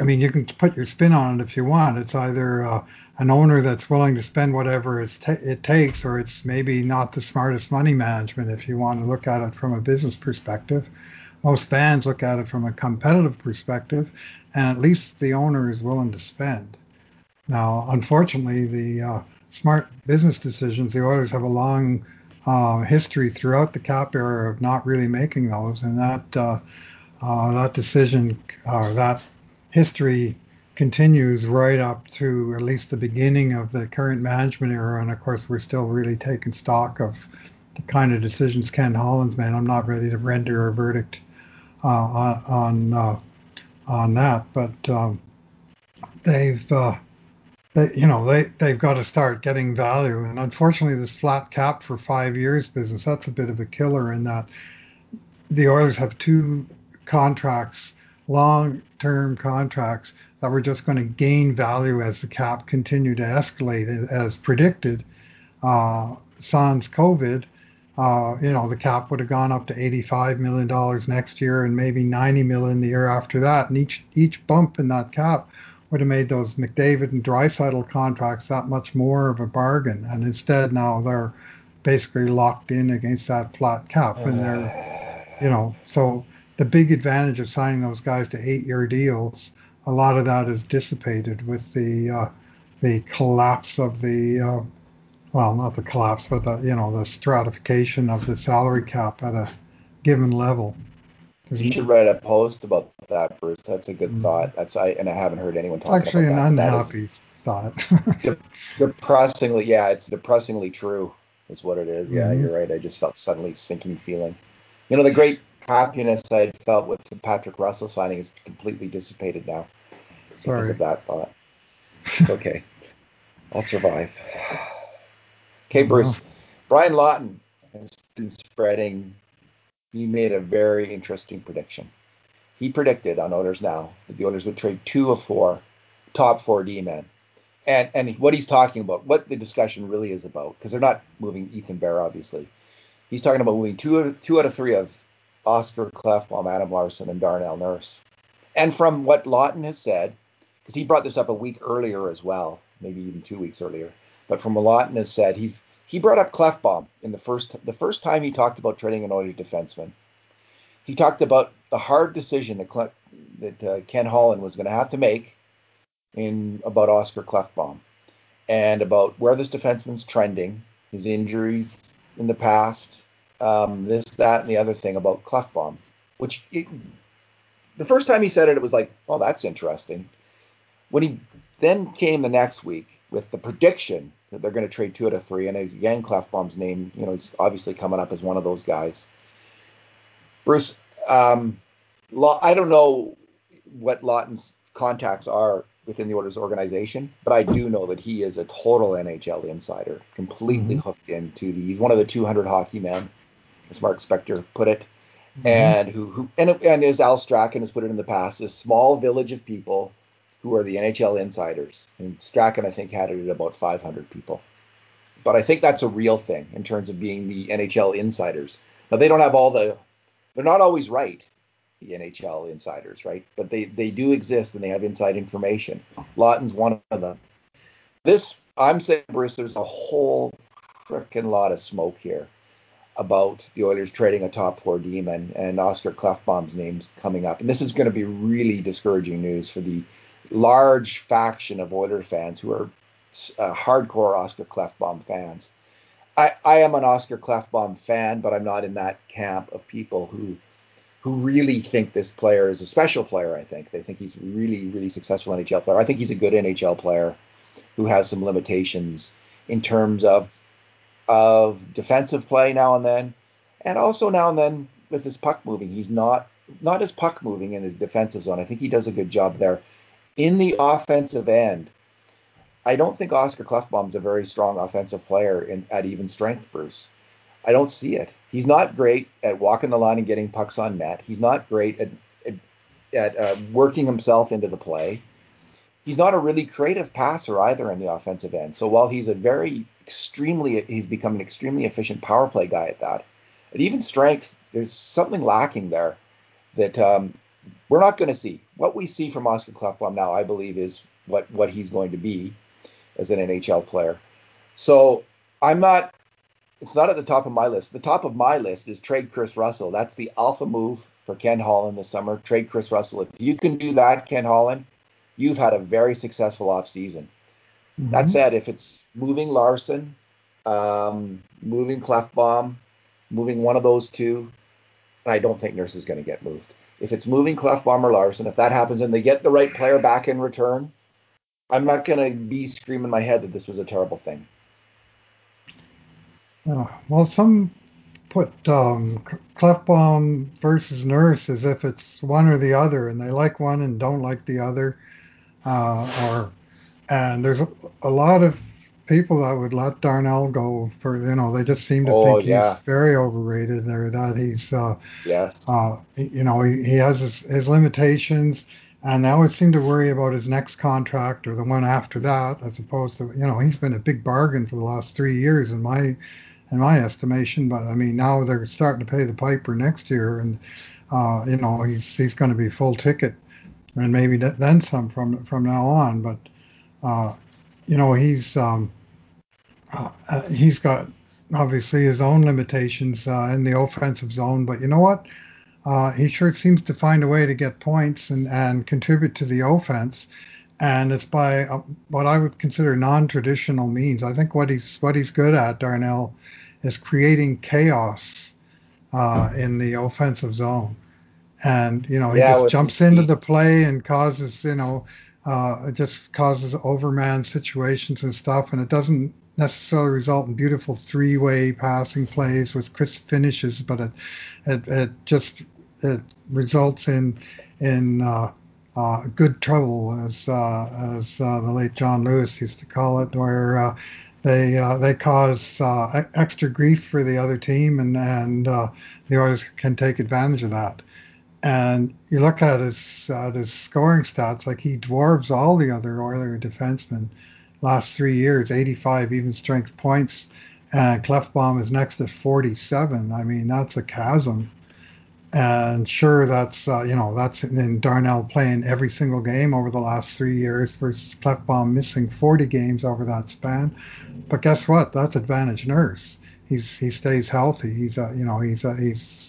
I mean, you can put your spin on it if you want. It's either uh, an owner that's willing to spend whatever it takes, or it's maybe not the smartest money management if you want to look at it from a business perspective. Most fans look at it from a competitive perspective, and at least the owner is willing to spend. Now, unfortunately, the uh, smart business decisions, the Oilers have a long uh, history throughout the cap era of not really making those, and that uh, uh that decision or that history continues right up to at least the beginning of the current management era. And of course, we're still really taking stock of the kind of decisions Ken Holland's made. I'm not ready to render a verdict uh, on on, uh, on that, but um, they've uh, they, you know they they've got to start getting value. And unfortunately, this flat cap for five years business that's a bit of a killer in that the Oilers have two contracts, long term contracts that were just going to gain value as the cap continued to escalate as predicted. Uh, sans COVID, uh, you know, the cap would have gone up to $85 million next year and maybe 90 million the year after that. And each each bump in that cap would have made those McDavid and Draisaitl contracts that much more of a bargain. And instead now they're basically locked in against that flat cap. And they're, you know, so the big advantage of signing those guys to eight year deals a lot of that is dissipated with the uh, the collapse of the uh, well, not the collapse, but the you know the stratification of the salary cap at a given level. You should write a post about that, Bruce. That's a good mm-hmm. thought. That's I and I haven't heard anyone talk Actually, about an unhappy thought. de- depressingly, yeah, it's depressingly true. Is what it is. Yeah, mm-hmm. you're right. I just felt suddenly sinking feeling. You know, the great happiness I felt with the Patrick Russell signing is completely dissipated now because of that thought. It's okay. I'll survive. Okay, Bruce. Brian Lawton has been spreading. He made a very interesting prediction. He predicted on Oilers Now that the Oilers would trade two of four top four D men. And and what he's talking about, what the discussion really is about, because they're not moving Ethan Bear, obviously. He's talking about moving two of, two out of three of Oscar Klefbom, Adam Larsson, and Darnell Nurse. And from what Lawton has said, because he brought this up a week earlier as well, maybe even two weeks earlier, but from what Lawton has said, he's he brought up Klefbom in the first the first time he talked about trading an Oilers defenseman. He talked about the hard decision that that uh, Ken Holland was going to have to make in about Oscar Klefbom and about where this defenseman's trending, his injuries in the past, um, this, that, and the other thing about Klefbom, which it, the first time he said it, it was like, oh, that's interesting. When he then came the next week with the prediction they're going to trade two out of three, and again, Klefbom's name, you know, he's obviously coming up as one of those guys. Bruce, um, I don't know what Lawton's contacts are within the Oilers organization, but I do know that he is a total NHL insider, completely mm-hmm. hooked into the. He's one of the 200 hockey men as Mark Spector put it, mm-hmm. and who, who and, and as Al Strachan has put it in the past, this small village of people who are the NHL insiders. And Strachan, I think, had it at about 500 people. But I think that's a real thing in terms of being the NHL insiders. Now they don't have all the, they're not always right, the NHL insiders, right? But they they do exist and they have inside information. Lawton's one of them. This I'm saying, Bruce, there's a whole freaking lot of smoke here about the Oilers trading a top four demon and Oscar Klefbom's name's coming up. And this is going to be really discouraging news for the large faction of Oilers fans who are uh, hardcore Oscar Klefbom fans. I, I am an Oscar Klefbom fan, but I'm not in that camp of people who who really think this player is a special player. I think they think he's really, really successful NHL player. I think he's a good NHL player who has some limitations in terms of of defensive play now and then, and also now and then with his puck moving. He's not not as puck moving in his defensive zone. I think he does a good job there. In the offensive end, I don't think Oscar Klefbom's a very strong offensive player in at even strength, Bruce. I don't see it. He's not great at walking the line and getting pucks on net. He's not great at at, at uh, working himself into the play. He's not a really creative passer either in the offensive end. So while he's a very extremely, he's become an extremely efficient power play guy at that. At even strength, there's something lacking there that um, we're not going to see. What we see from Oscar Klefbom now, I believe, is what what he's going to be as an NHL player. So I'm not it's not at the top of my list. The top of my list is trade Kris Russell. That's the alpha move for Ken Holland this summer. Trade Kris Russell. If you can do that, Ken Holland, you've had a very successful offseason. Mm-hmm. That said, if it's moving Larsson, um, moving Klefbom, moving one of those two, I don't think Nurse is going to get moved. If it's moving Klefbom or Larsson, if that happens and they get the right player back in return, I'm not going to be screaming my head that this was a terrible thing. Uh, well, some put um, Klefbom versus Nurse as if it's one or the other, and they like one and don't like the other. Uh, or and there's a, a, lot of people that would let Darnell go for you know they just seem to oh, think yeah. he's very overrated or that he's uh, yes uh, you know he, he has his, his limitations and they always seem to worry about his next contract or the one after that as opposed to you know he's been a big bargain for the last three years in my in my estimation. But I mean, now they're starting to pay the piper next year, and uh, you know he's he's going to be full ticket, and maybe then some from from now on. But uh, you know he's um, uh, uh, he's got obviously his own limitations uh, in the offensive zone. But you know what? Uh, he sure seems to find a way to get points and, and contribute to the offense and it's by uh, what I would consider non-traditional means. I think what he's what he's good at, Darnell, is creating chaos uh, in the offensive zone, and you know he yeah, just jumps into the play and causes you know it just causes overman situations and stuff, and it doesn't necessarily result in beautiful three-way passing plays with crisp finishes, but it it, it just it results in in uh, uh, good trouble, as uh, as uh, the late John Lewis used to call it, where uh, they uh, they cause uh, extra grief for the other team, and and the Oilers can take advantage of that. And you look at his at his scoring stats, like he dwarves all the other Oiler defensemen. Last three years, 85 even strength points, and Klefbom is next at 47. I mean, that's a chasm and sure, that's uh, you know that's in Darnell playing every single game over the last three years versus Klefbom missing 40 games over that span. But guess what? That's advantage Nurse. He's he stays healthy. He's a you know he's a he's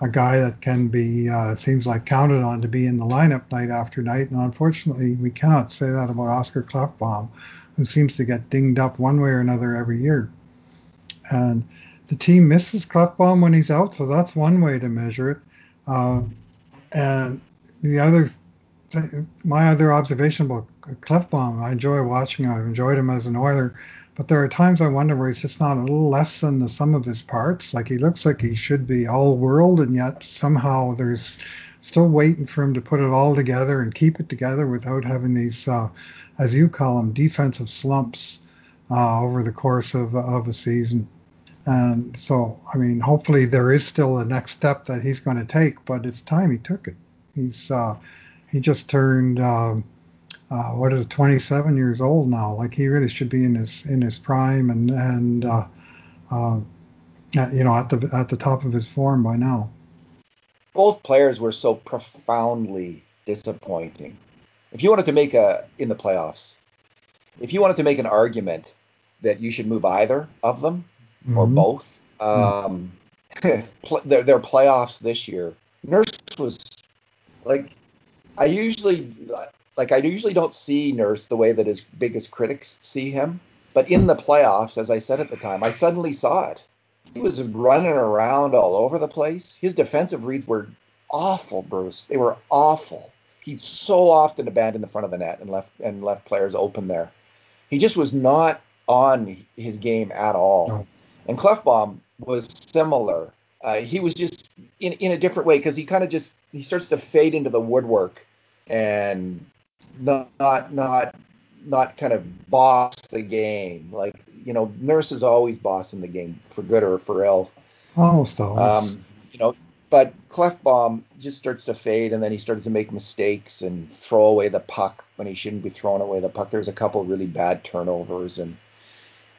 a guy that can be uh, it seems like counted on to be in the lineup night after night. And unfortunately, we cannot say that about Oscar Klefbom, who seems to get dinged up one way or another every year. And the team misses Klefbom when he's out, so that's one way to measure it. Um, and the other, my other observation about Klefbom, I enjoy watching him. I've enjoyed him as an Oiler, but there are times I wonder where he's just not a little less than the sum of his parts. Like he looks like he should be all world, and yet somehow there's still waiting for him to put it all together and keep it together without having these, uh, as you call them, defensive slumps uh, over the course of, of a season. And so, I mean, hopefully there is still the next step that he's going to take, but it's time he took it. He's uh, he just turned um, uh, what is it, 27 years old now. Like he really should be in his in his prime and and uh, uh, you know at the at the top of his form by now. Both players were so profoundly disappointing. If you wanted to make a in the playoffs, if you wanted to make an argument that you should move either of them, mm-hmm. or both. Um, their, their playoffs this year, Nurse was like, I usually like I usually don't see Nurse the way that his biggest critics see him, but in the playoffs, as I said at the time, I suddenly saw it. He was running around all over the place. His defensive reads were awful, Bruce. They were awful. He so often abandoned the front of the net and left and left players open there. He just was not on his game at all. No. And Klefbom was similar. Uh, he was just in, in a different way because he kind of just he starts to fade into the woodwork and not not not not kind of boss the game like you know nurse is always bossing the game for good or for ill almost always um, you know but Klefbom just starts to fade, and then he starts to make mistakes and throw away the puck when he shouldn't be throwing away the puck. There's a couple really bad turnovers, and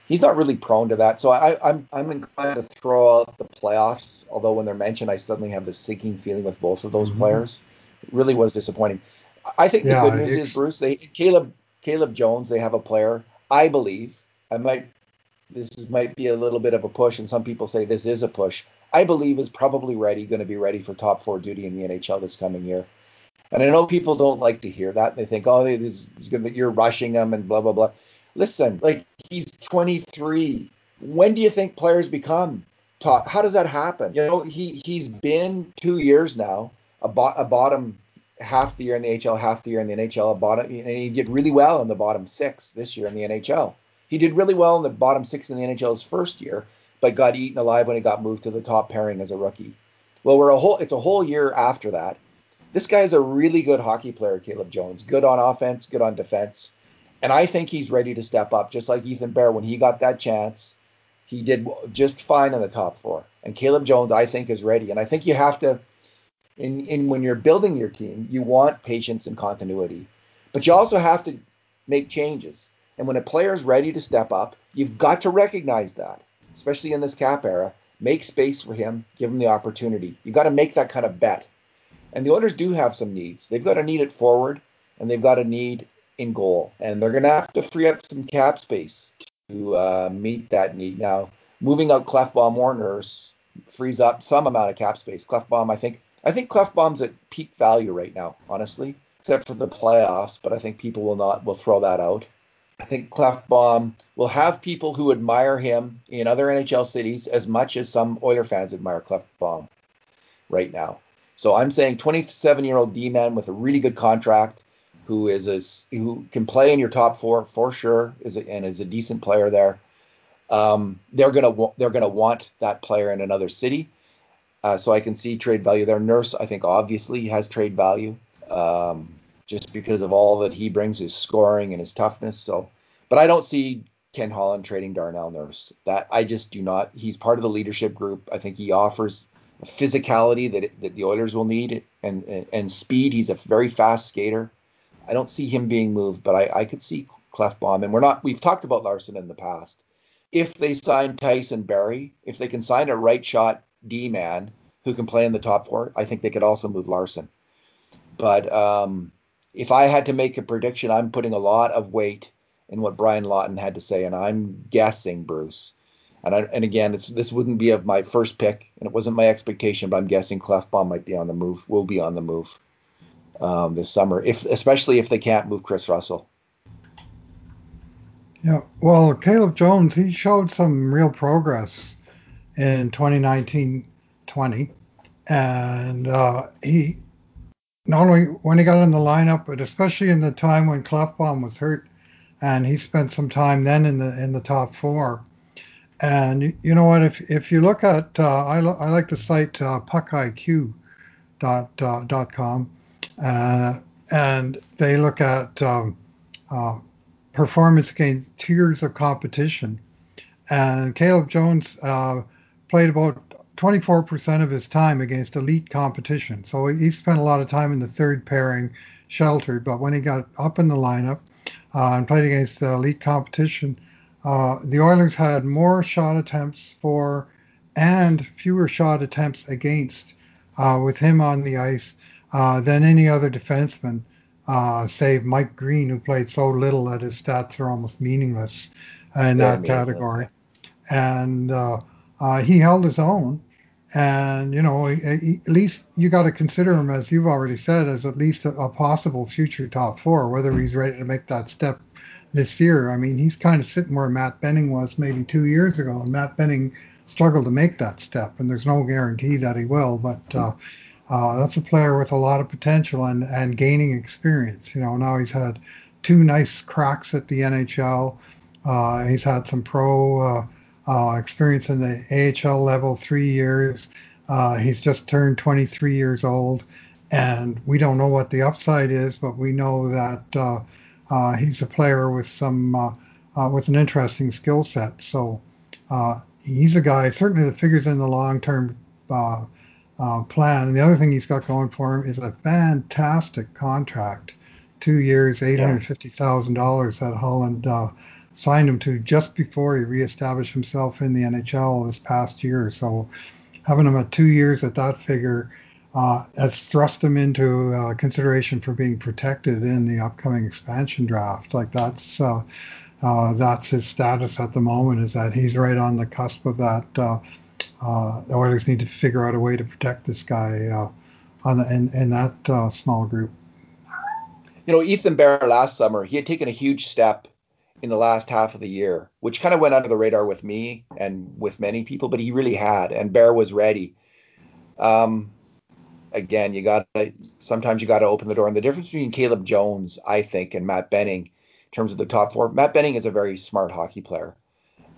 he's not really prone to that. So I, I'm I'm inclined to throw out the playoffs. Although when they're mentioned, I suddenly have this sinking feeling with both of those mm-hmm. players. It really was disappointing. I think yeah, the good news is Bruce. They Caleb Caleb Jones. They have a player. I believe I might. This might be a little bit of a push, and some people say this is a push. I believe is probably ready, going to be ready for top four duty in the NHL this coming year. And I know people don't like to hear that. They think, oh, this is that you're rushing him and blah blah blah. Listen, like he's 23. When do you think players become top? How does that happen? You know, he he's been two years now, a, bo- a bottom half the year in the HL, half the year in the NHL, bottom, and he did really well in the bottom six this year in the NHL. He did really well in the bottom six in the NHL's first year, but got eaten alive when he got moved to the top pairing as a rookie. Well, we're a whole it's a whole year after that. This guy is a really good hockey player, Caleb Jones. Good on offense, good on defense. And I think he's ready to step up, just like Ethan Bear. When he got that chance, he did just fine in the top four. And Caleb Jones, I think, is ready. And I think you have to, in, when you're building your team, you want patience and continuity. But you also have to make changes. And when a player is ready to step up, you've got to recognize that especially in this cap era. Make space for him, give him the opportunity. You got to make that kind of bet. And the owners do have some needs. They've got a need at forward, and they've got a need in goal, and they're going to have to free up some cap space to uh, meet that need. Now, moving out Klefbom or Nurse frees up some amount of cap space. Klefbom, I think, I think Klefbom's at peak value right now, honestly, except for the playoffs. But I think people will not will throw that out. I think Klefbom will have people who admire him in other NHL cities as much as some Oiler fans admire Klefbom right now. So I'm saying 27 year old D man with a really good contract, who is a, who can play in your top four for sure, is a, and is a decent player there. Um, they're gonna they're gonna want that player in another city. Uh, so I can see trade value there. Nurse, I think obviously has trade value. Um, just because of all that he brings, his scoring and his toughness. So, but I don't see Ken Holland trading Darnell Nurse. That I just do not. He's part of the leadership group. I think he offers physicality that that the Oilers will need and and, and speed. He's a very fast skater. I don't see him being moved, but I, I could see Klefbom. And we're not. We've talked about Larsson in the past. If they sign Tyson Barrie, if they can sign a right shot D man who can play in the top four, I think they could also move Larsson. But um, if I had to make a prediction, I'm putting a lot of weight in what Brian Lawton had to say, and I'm guessing Bruce. And I, and again, this wouldn't be of my first pick, and it wasn't my expectation, but I'm guessing Klefbom might be on the move. Will be on the move um, this summer, if especially if they can't move Kris Russell. Yeah, well, Caleb Jones, he showed some real progress in 2019-20, and uh, he not only when he got in the lineup, but especially in the time when Klefbom was hurt, and he spent some time then in the in the top four. And you know what? If if you look at, uh, I, I like the site uh, puckiq dot uh, uh, and they look at um, uh, performance against tiers of competition. And Caleb Jones uh, played about 24% of his time against elite competition. So he spent a lot of time in the third pairing, sheltered. But when he got up in the lineup uh, and played against the elite competition, uh, the Oilers had more shot attempts for and fewer shot attempts against uh, with him on the ice uh, than any other defenseman, uh, save Mike Green, who played so little that his stats are almost meaningless in that category. And uh, he held his own and you know, at least you got to consider him, as you've already said, as at least a, a, possible future top four. Whether he's ready to make that step this year, I mean, he's kind of sitting where Matt Benning was maybe two years ago, and Matt Benning struggled to make that step, and there's no guarantee that he will. But uh, uh, that's a player with a lot of potential and and gaining experience. You know, now he's had two nice cracks at the NHL. Uh, he's had some pro uh, uh, experience in the AHL level, three years. Uh, he's just turned 23 years old, and we don't know what the upside is, but we know that uh, uh, he's a player with some uh, uh, with an interesting skill set. So he's a guy certainly that figures in the long-term plan. And the other thing he's got going for him is a fantastic contract, two years, eight hundred fifty thousand dollars that Holland signed him to just before he reestablished himself in the NHL this past year. So having him at two years at that figure uh, has thrust him into uh, consideration for being protected in the upcoming expansion draft. Like that's uh, uh that's his status at the moment is that he's right on the cusp of that. Uh, uh, the Oilers need to figure out a way to protect this guy on the, in, in that small group. You know, Ethan Bear last summer, he had taken a huge step in the last half of the year, which kind of went under the radar with me and with many people, but he really had, and Bear was ready. Um, again, you got to sometimes you got to open the door. And the difference between Caleb Jones, I think, and Matt Benning, in terms of the top four, Matt Benning is a very smart hockey player.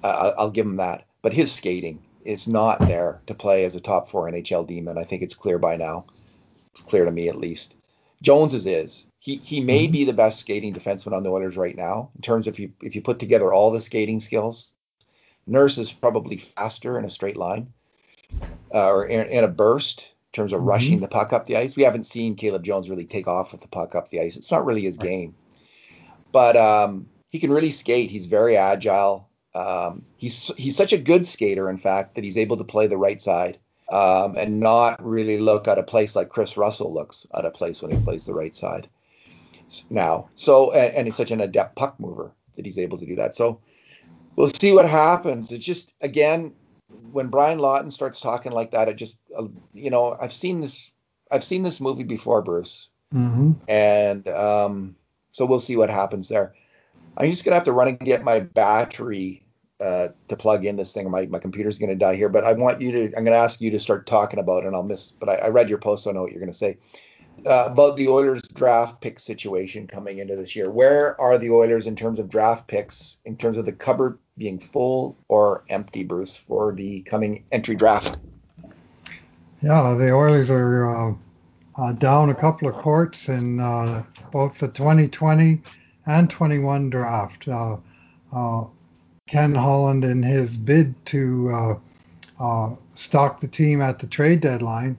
Uh, I'll give him that, but his skating is not there to play as a top four NHL demon. I think it's clear by now. It's clear to me at least. Jones's is. He he may mm-hmm. be the best skating defenseman on the Oilers right now in terms of if you if you put together all the skating skills. Nurse is probably faster in a straight line, uh, or in, in, a burst in terms of mm-hmm. rushing the puck up the ice. We haven't seen Caleb Jones really take off with the puck up the ice. It's not really his game, but um, he can really skate. He's very agile. Um, he's he's such a good skater, in fact, that he's able to play the right side um, and not really look at a place like Kris Russell looks at a place when he plays the right side now. So, and, and he's such an adept puck mover that he's able to do that. So, we'll see what happens. It's just again, when Brian Lawton starts talking like that, it just uh, you know I've seen this I've seen this movie before, Bruce, mm-hmm. and um, so we'll see what happens there. I'm just gonna have to run and get my battery uh, to plug in this thing. My my computer's gonna die here, but I want you to. I'm gonna ask you to start talking about it, and I'll miss. But I, I read your post, so I know what you're gonna say uh, about the Oilers draft pick situation coming into this year. Where are the Oilers in terms of draft picks, in terms of the cupboard being full or empty, Bruce, for the coming entry draft? Yeah, the Oilers are uh, uh, down a couple of courts in uh, both the 2020 and 21 draft. Uh, uh, Ken Holland, in his bid to stock the team at the trade deadline,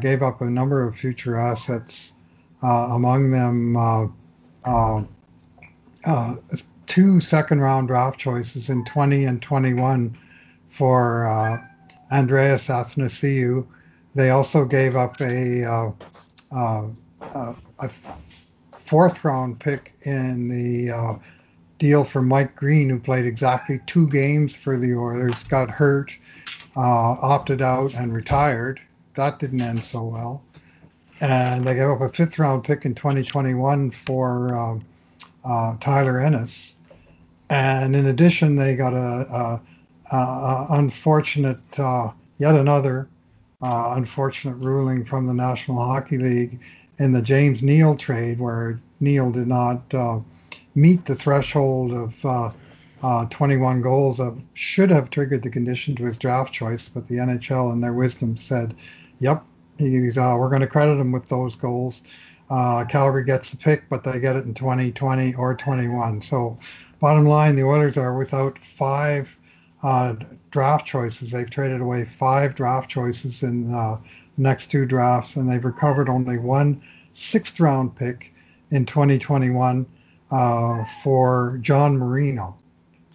gave up a number of future assets, uh, among them uh, uh, uh, two second round draft choices in 20 and 21 for Andreas Athanasiou. They also gave up a, a fourth round pick in the deal for Mike Green, who played exactly two games for the Oilers, got hurt, uh, opted out, and retired that didn't end so well. And they gave up a fifth round pick in 2021 for um, uh, Tyler Ennis. And in addition, they got a, a, a unfortunate, uh, yet another uh, unfortunate ruling from the National Hockey League in the James Neal trade, where Neal did not uh, meet the threshold of uh, uh, 21 goals that should have triggered the condition to his draft choice, but the NHL, in their wisdom, said Yep, he's. Uh, we're going to credit him with those goals. Uh, Calgary gets the pick, but they get it in 2020 or 21. So, bottom line, the Oilers are without five uh, draft choices. They've traded away five draft choices in uh, the next two drafts, and they've recovered only one sixth round pick in 2021 uh, for John Marino.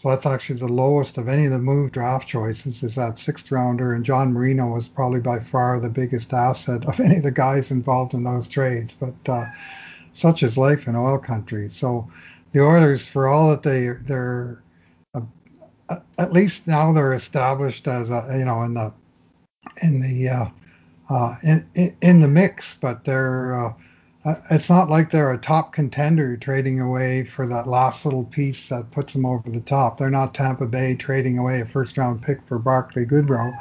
So that's actually the lowest of any of the move draft choices is that sixth rounder, and John Marino was probably by far the biggest asset of any of the guys involved in those trades. But uh, such is life in oil country. So the Oilers, for all that they they're uh, at least now they're established as a you know in the in the uh, uh, in, in the mix, but they're uh, it's not like they're a top contender trading away for that last little piece that puts them over the top. They're not Tampa Bay trading away a first round pick for Barclay Goodrow,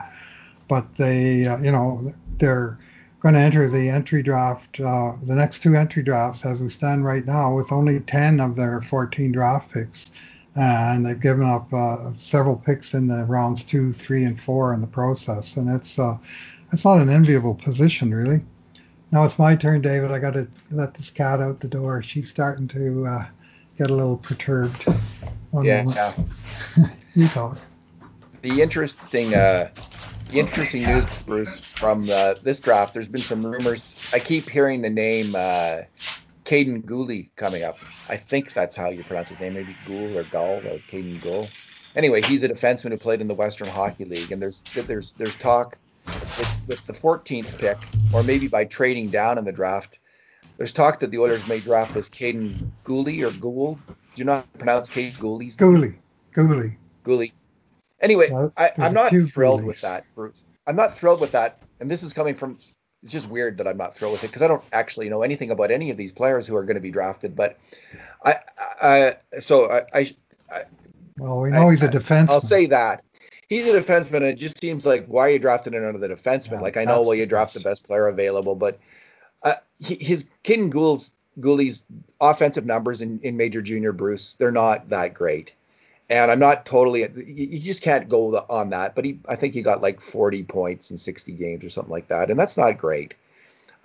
but they, uh, you know, they're going to enter the entry draft, uh, the next two entry drafts as we stand right now, with only 10 of their 14 draft picks. and they've given up uh, several picks in the rounds two, three, and four in the process. And it's, uh, it's not an enviable position, really. Now it's my turn, David. I got to let this cat out the door. She's starting to uh, get a little perturbed. One yeah. yeah. you talk. The interesting, uh, the interesting news, Bruce, from uh, this draft. There's been some rumors. I keep hearing the name uh, Kaiden Guhle coming up. I think that's how you pronounce his name. Maybe Gould or Gull or Caden Gull. Anyway, he's a defenseman who played in the Western Hockey League, and there's there's there's talk with, with the 14th pick, or maybe by trading down in the draft, there's talk that the Oilers may draft this Caden Gooley or Gould. Do you not pronounce Caden Gooley's Gooley. Gooley. Gooley. Anyway, I, am not thrilled with that, Bruce. I'm not thrilled with that. And this is coming from, it's just weird that I'm not thrilled with it because I don't actually know anything about any of these players who are going to be drafted. But I, I so I, I, I well, we know I, he's a defense. I'll say that he's a defenseman. And it just seems like why are you drafting another defenseman? Yeah, like I know, well, you draft the best player available, but uh, his King Gould's Gooley's offensive numbers in, in Major Junior Bruce, they're not that great. And I'm not totally, you just can't go on that. But he, I think he got like 40 points in 60 games or something like that. And that's not great.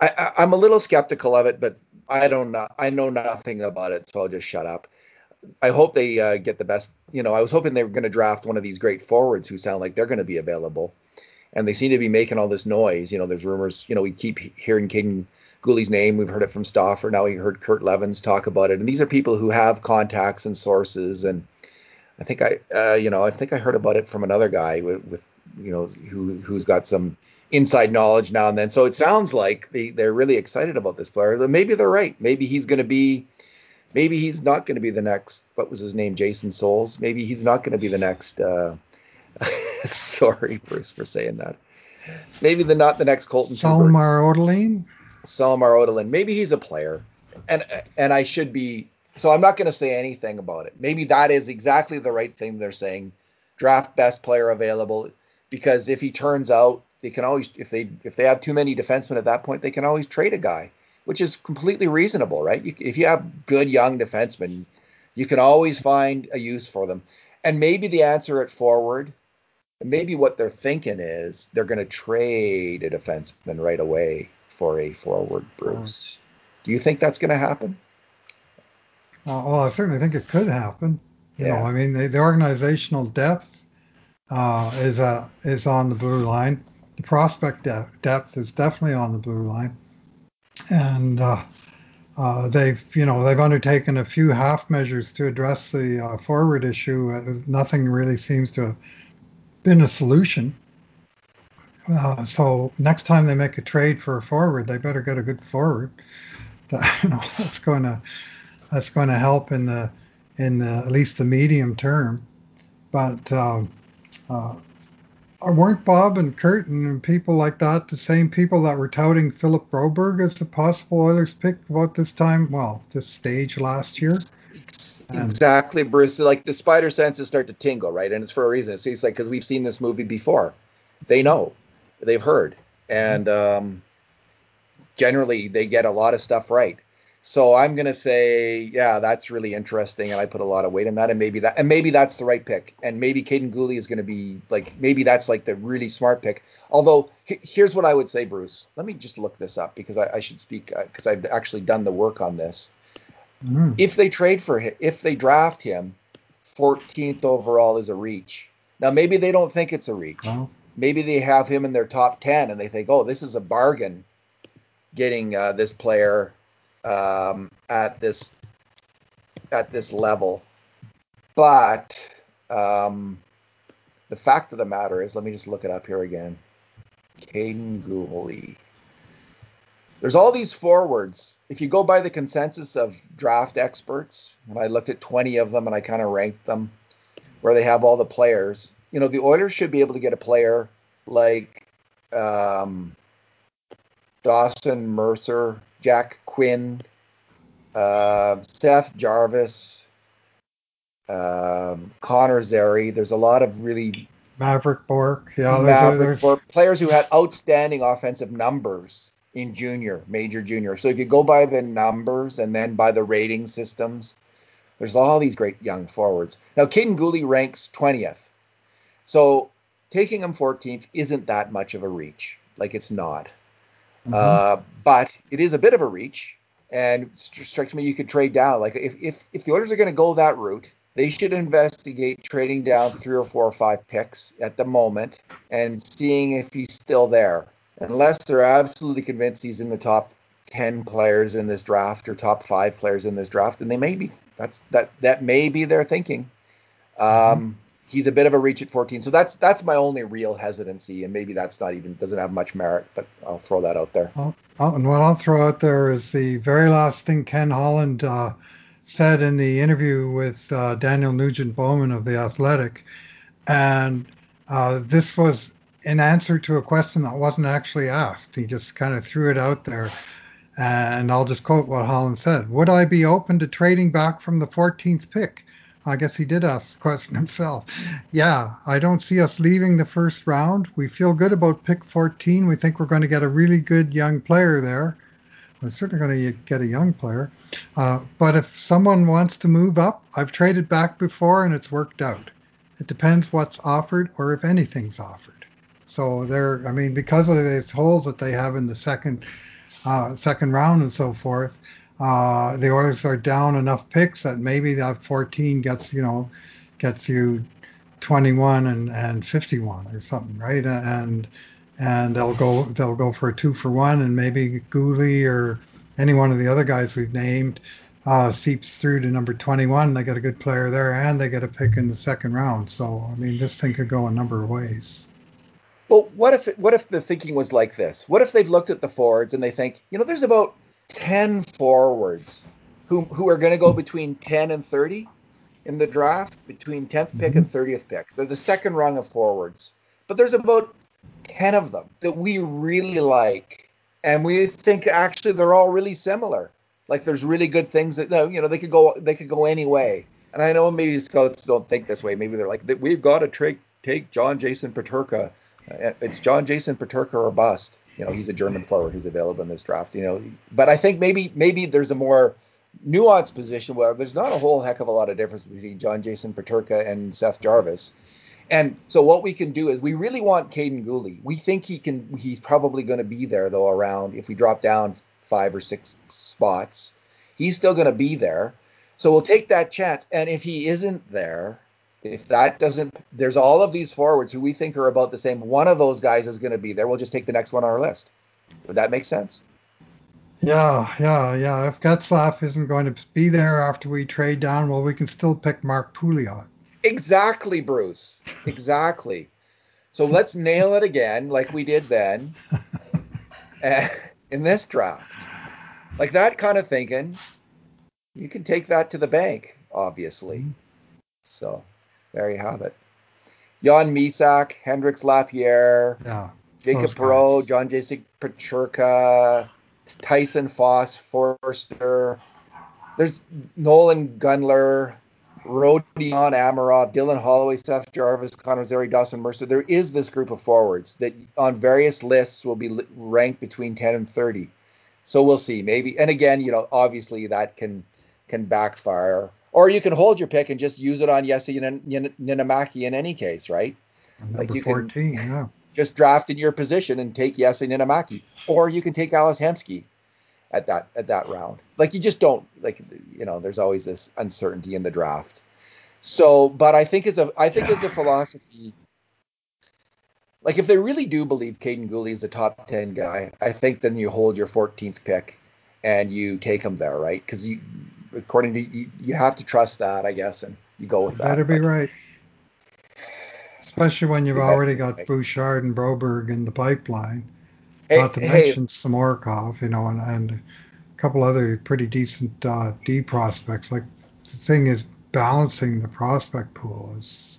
I, I, am a little skeptical of it, but I don't know. I know nothing about it, so I'll just shut up. I hope they uh, get the best. You know, I was hoping they were going to draft one of these great forwards who sound like they're going to be available, and they seem to be making all this noise. You know, there's rumors. You know, we keep hearing King Guhley's name. We've heard it from Stauffer. Now we heard Kurt Leavins talk about it, and these are people who have contacts and sources. And I think I, uh, you know, I think I heard about it from another guy with, with you know, who who's got some inside knowledge now and then. So it sounds like they they're really excited about this player. Maybe they're right. Maybe he's going to be maybe he's not going to be the next. What was his name? Jason Soules. Maybe he's not going to be the next. Uh, sorry, Bruce, for saying that. Maybe the not the next Colton. Salomar Odeline. Salomar Odeline. Maybe he's a player, and and I should be. So I'm not going to say anything about it. Maybe that is exactly the right thing they're saying. Draft best player available, because if he turns out, they can always if they if they have too many defensemen at that point, they can always trade a guy which is completely reasonable, right? You, if you have good young defensemen, you can always find a use for them. And maybe the answer at forward, maybe what they're thinking is they're going to trade a defenseman right away for a forward, Bruce. Do you think that's going to happen? Uh, well, I certainly think it could happen. You yeah. know, I mean, the, the organizational depth uh, is uh, is on the blue line. The prospect de- depth is definitely on the blue line and uh, uh, they've you know they've undertaken a few half measures to address the uh, forward issue. Nothing really seems to have been a solution. Uh, so next time they make a trade for a forward, they better get a good forward. you know that's going to that's going to help in the in the, at least the medium term. But um, uh, weren't Bob and Kurt and people like that the same people that were touting Philip Broberg as the possible Oilers pick about this time? Well, this stage last year. Exactly, Bruce. Like the spider senses start to tingle, right? And it's for a reason. It's, like because we've seen this movie before. They know, they've heard, and um, generally they get a lot of stuff right. So I'm gonna say, yeah, that's really interesting, and I put a lot of weight in that, and maybe that, and maybe that's the right pick, and maybe Kaiden Guhle is gonna be like, maybe that's like the really smart pick. Although, here's what I would say, Bruce. Let me just look this up because I, I should speak because uh, I've actually done the work on this. Mm. If they trade for him, if they draft him, 14th overall is a reach. Now maybe they don't think it's a reach. Maybe they have him in their top 10, and they think, oh, this is a bargain, getting uh, this player um, at this at this level. But um, the fact of the matter is, let me just look it up here again. Kaiden Guhle. There's all these forwards. If you go by the consensus of draft experts, and I looked at 20 of them and I kind of ranked them where they have all the players, you know, the Oilers should be able to get a player like um, Dawson Mercer, Jack Quinn, uh, Seth Jarvis, um, Connor Zary. There's a lot of really Maverick Bourque. Yeah, Maverick there's... Bourque, players who had outstanding offensive numbers in junior, major junior. So if you go by the numbers and then by the rating systems, there's all these great young forwards. Now, Kaiden Guhle ranks 20th. So taking him 14th isn't that much of a reach. Like it's not. Uh, but it is a bit of a reach. And strikes me you could trade down. Like if, if, if the orders are going to go that route, they should investigate trading down three or four or five picks at the moment and seeing if he's still there. Unless they're absolutely convinced he's in the top 10 players in this draft or top five players in this draft, and they may be. That's that that may be their thinking. Um, mm-hmm. He's a bit of a reach at 14, so that's that's my only real hesitancy, and maybe that's not even doesn't have much merit, but I'll throw that out there. Oh, and what I'll throw out there is the very last thing Ken Holland uh, said in the interview with uh, Daniel Nugent Bowman of The Athletic. And uh, this was in answer to a question that wasn't actually asked. He just kind of threw it out there. And I'll just quote what Holland said Would I be open to trading back from the 14th pick? I guess he did ask the question himself. Yeah, I don't see us leaving the first round. We feel good about pick 14. We think we're going to get a really good young player there. We're certainly going to get a young player. Uh, but if someone wants to move up, I've traded back before and it's worked out. It depends what's offered or if anything's offered. So there, I mean, because of these holes that they have in the second uh, second round and so forth, uh, the Oilers are down enough picks that maybe that 14 gets you know gets you 21 and, and 51 or something, right? And and they'll go they'll go for a two for one, and maybe Guhle or any one of the other guys we've named uh, seeps through to number 21. They get a good player there, and they get a pick in the second round. So I mean, this thing could go a number of ways. Well, what if what if the thinking was like this? What if they've looked at the forwards and they think, you know, there's about 10 forwards who who are going to go between 10 and 30 in the draft, between 10th pick mm-hmm. and 30th pick. They're the second rung of forwards. But there's about 10 of them that we really like and we think actually they're all really similar like there's really good things that you know they could go they could go any way and i know maybe scouts don't think this way maybe they're like we've got to take take john jason peterka uh, Uh, it's john jason peterka or bust you know he's a german forward who's available in this draft you know but i think maybe maybe there's a more nuanced position where there's not a whole heck of a lot of difference between john jason peterka and seth jarvis and so what we can do is we really want Kaiden Guhle. We think he can. He's probably going to be there though. Around if we drop down five or six spots, he's still going to be there. So we'll take that chance. And if he isn't there, if that doesn't, there's all of these forwards who we think are about the same. One of those guys is going to be there. We'll just take the next one on our list. Would that make sense? Yeah, yeah, yeah. If Getzlaf isn't going to be there after we trade down, well, we can still pick Marc Pouliot. Exactly, Bruce. Exactly. So let's nail it again, like we did then, in this draft. Like that kind of thinking, you can take that to the bank, obviously. Mm-hmm. So there you have it. Jan Mysak, Hendrix Lapierre, yeah, Jacob Perreault, John Jason Peterka, Tyson Foss, Foerster. There's Nolan Gunler, Rodion Amirov, Dylan Holloway, Seth Jarvis, Connor Zary, Dawson Mercer. There is this group of forwards that on various lists will be ranked between 10 and 30. So we'll see. Maybe, and again, you know, obviously that can can backfire. Or you can hold your pick and just use it on Jesse Niinimaki in any case, right? Number like you 14, can yeah. just draft in your position and take Jesse Niinimaki, Or you can take Ales Hemsky at that at that round. Like you just don't like you know. There's always this uncertainty in the draft. So, but I think as a I think as a philosophy, like if they really do believe Kaiden Guhle is a top ten guy, I think then you hold your 14th pick and you take him there, right? Because you, according to you, you have to trust that, I guess, and you go with that. Better be but, right. Especially when you've already got right. Bouchard and Broberg in the pipeline. Hey, Not to hey, mention Samorukov, you know, and, and a couple other pretty decent uh, D prospects. Like the thing is balancing the prospect pool is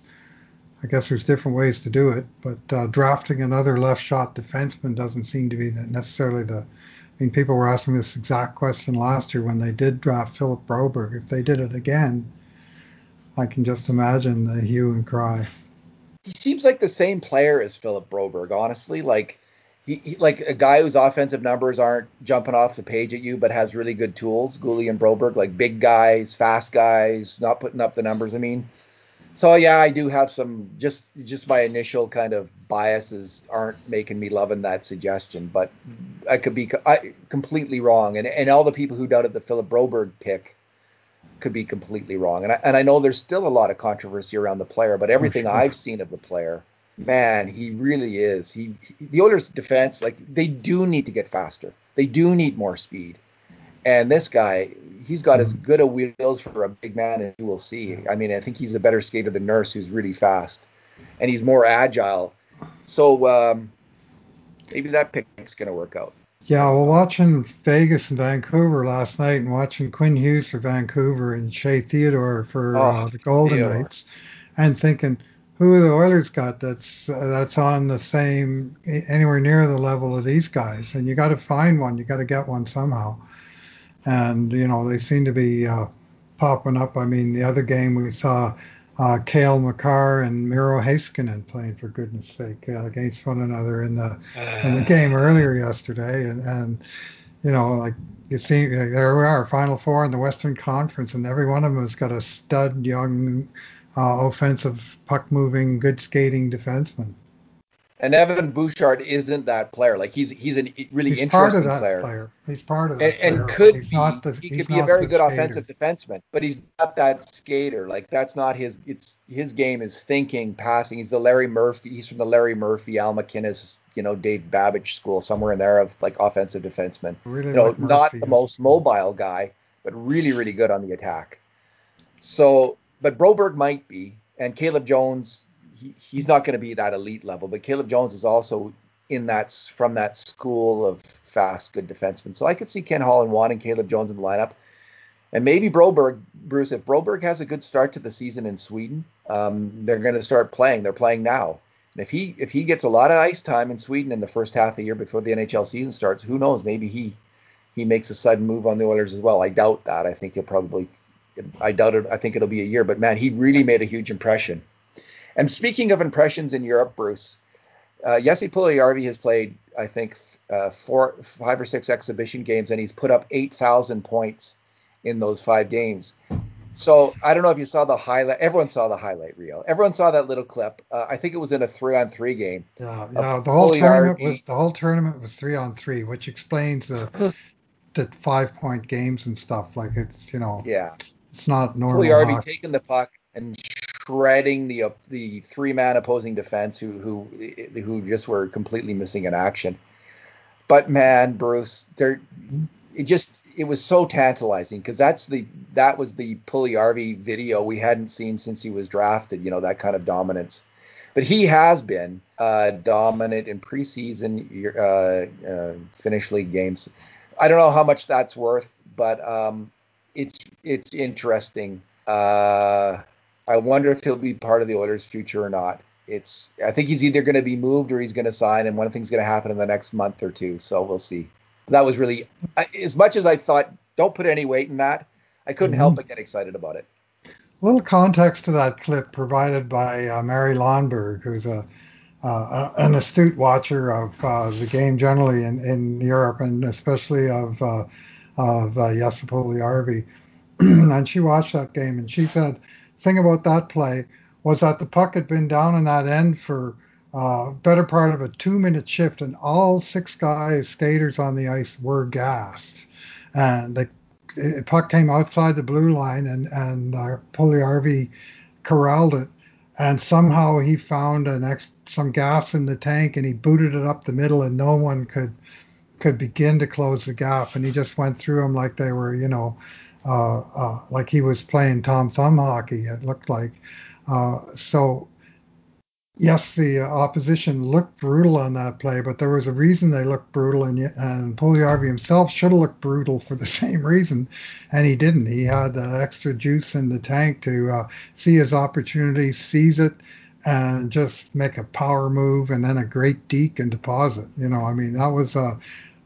I guess there's different ways to do it, but uh, drafting another left shot defenseman doesn't seem to be the, necessarily the. People were asking this exact question last year when they did draft Philip Broberg. If they did it again, I can just imagine the hue and cry. He seems like the same player as Philip Broberg, honestly. Like he, he, like a guy whose offensive numbers aren't jumping off the page at you, but has really good tools. Guhle and Broberg, like big guys, fast guys, not putting up the numbers. I mean, so yeah, I do have some just just my initial kind of biases aren't making me loving that suggestion, but I could be I, completely wrong. And and all the people who doubted the Philip Broberg pick could be completely wrong. And I, and I know there's still a lot of controversy around the player, but oh, everything sure. I've seen of the player, man, he really is. He, he the Oilers' defense, like they do need to get faster. They do need more speed. And this guy, he's got as mm-hmm. good a wheels for a big man as you will see. I mean, I think he's a better skater than Nurse, who's really fast, and he's more agile. So um, maybe that pick's going to work out. Yeah, well, watching Vegas and Vancouver last night, and watching Quinn Hughes for Vancouver and Shea Theodore for oh, uh, the Golden Theodore. Knights, and thinking, who the Oilers got that's uh, that's on the same anywhere near the level of these guys, and you got to find one, you got to get one somehow and you know they seem to be uh, popping up. I mean, the other game we saw uh, Cale Makar and Miro Heiskanen playing for goodness sake uh, against one another in the in the game earlier yesterday, and and you know like you see there we are Final Four in the Western Conference, and every one of them has got a stud young uh, offensive puck moving, good skating defenseman. And Evan Bouchard isn't that player. Like he's he's a really he's interesting player. player. He's part of that. And, and could be the, he could be a very good skater. offensive defenseman, but he's not that skater. Like that's not his. It's his game is thinking, passing. He's the Larry Murphy. He's from the Larry Murphy, Al MacInnis, you know, Dave Babych school, somewhere in there of like offensive defenseman. Really you know, like not the most mobile guy, but really really good on the attack. So, but Broberg might be, and Caleb Jones he, he's not going to be that elite level, but Caleb Jones is also in that from that school of fast, good defensemen. So I could see Ken Holland wanting Caleb Jones in the lineup, and maybe Broberg. Bruce, if Broberg has a good start to the season in Sweden, um, they're going to start playing. They're playing now, and if he if he gets a lot of ice time in Sweden in the first half of the year before the NHL season starts, who knows? Maybe he he makes a sudden move on the Oilers as well. I doubt that. I think he'll probably. I doubt it. I think it'll be a year, but man, he really made a huge impression and speaking of impressions in Europe, Bruce, uh, Jesse Puljujarvi has played, I think, uh, four, five or six exhibition games, and he's put up eight thousand points in those five games. So I don't know if you saw the highlight. Everyone saw the highlight reel. Everyone saw that little clip. Uh, I think it was in a three-on-three game. Yeah, yeah. The whole tournament was the whole tournament was three-on-three, which explains the the five-point games and stuff. Like it's you know, yeah, it's not normal. Puljujarvi taking the puck and shredding the uh, the three man opposing defense who who who just were completely missing in action. But man, Bruce, there it just it was so tantalizing because that's the that was the Puljujarvi video we hadn't seen since he was drafted. You know that kind of dominance. But he has been uh, dominant in preseason uh, uh, league games. I don't know how much that's worth, but um, it's it's interesting. Uh, I wonder if he'll be part of the Oilers' future or not. It's I think he's either going to be moved or he's going to sign, and one thing's going to happen in the next month or two. So we'll see. That was really as much as I thought. Don't put any weight in that. I couldn't mm-hmm. help but get excited about it. A little context to that clip provided by uh, Mary Lonberg, who's a uh, an astute watcher of uh, the game generally in, in Europe and especially of uh, of uh, Puljujarvi. and she watched that game and she said thing about that play was that the puck had been down in that end for uh, better part of a two minute shift, and all six guys, skaters on the ice, were gassed. And the, the puck came outside the blue line, and, and uh, Puljujarvi corralled it. And somehow he found an ex- some gas in the tank, and he booted it up the middle, and no one could could begin to close the gap. And he just went through them like they were, you know, like he was playing Tom Thumb hockey. It looked like. Uh, so, yes, the opposition looked brutal on that play, but there was a reason they looked brutal, and and Puljujarvi himself should have looked brutal for the same reason, and he didn't. He had the extra juice in the tank to uh, see his opportunity, seize it, and just make a power move and then a great deke and deposit. You know, I mean that was a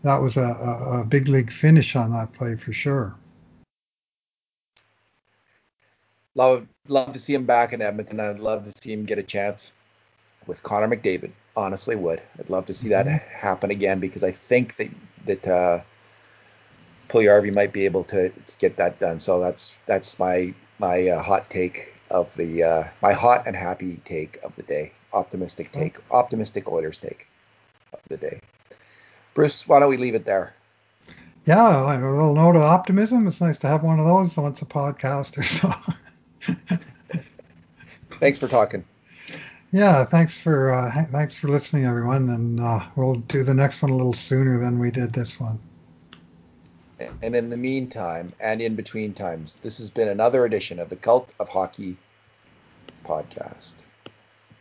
that was a, a big league finish on that play for sure. Love love to see him back in Edmonton. I'd love to see him get a chance with Connor McDavid. Honestly, would I'd love to see mm-hmm. that happen again because I think that that uh, might be able to, to, get that done. So that's that's my my uh, hot take of the uh, my hot and happy take of the day. Optimistic take, optimistic Oilers take of the day. Bruce, why don't we leave it there? Yeah, a little note of optimism. It's nice to have one of those once a podcast or so. thanks for talking. Yeah, thanks for uh, thanks for listening, everyone, and uh, we'll do the next one a little sooner than we did this one. And in the meantime, and in between times, this has been another edition of the Cult of Hockey podcast.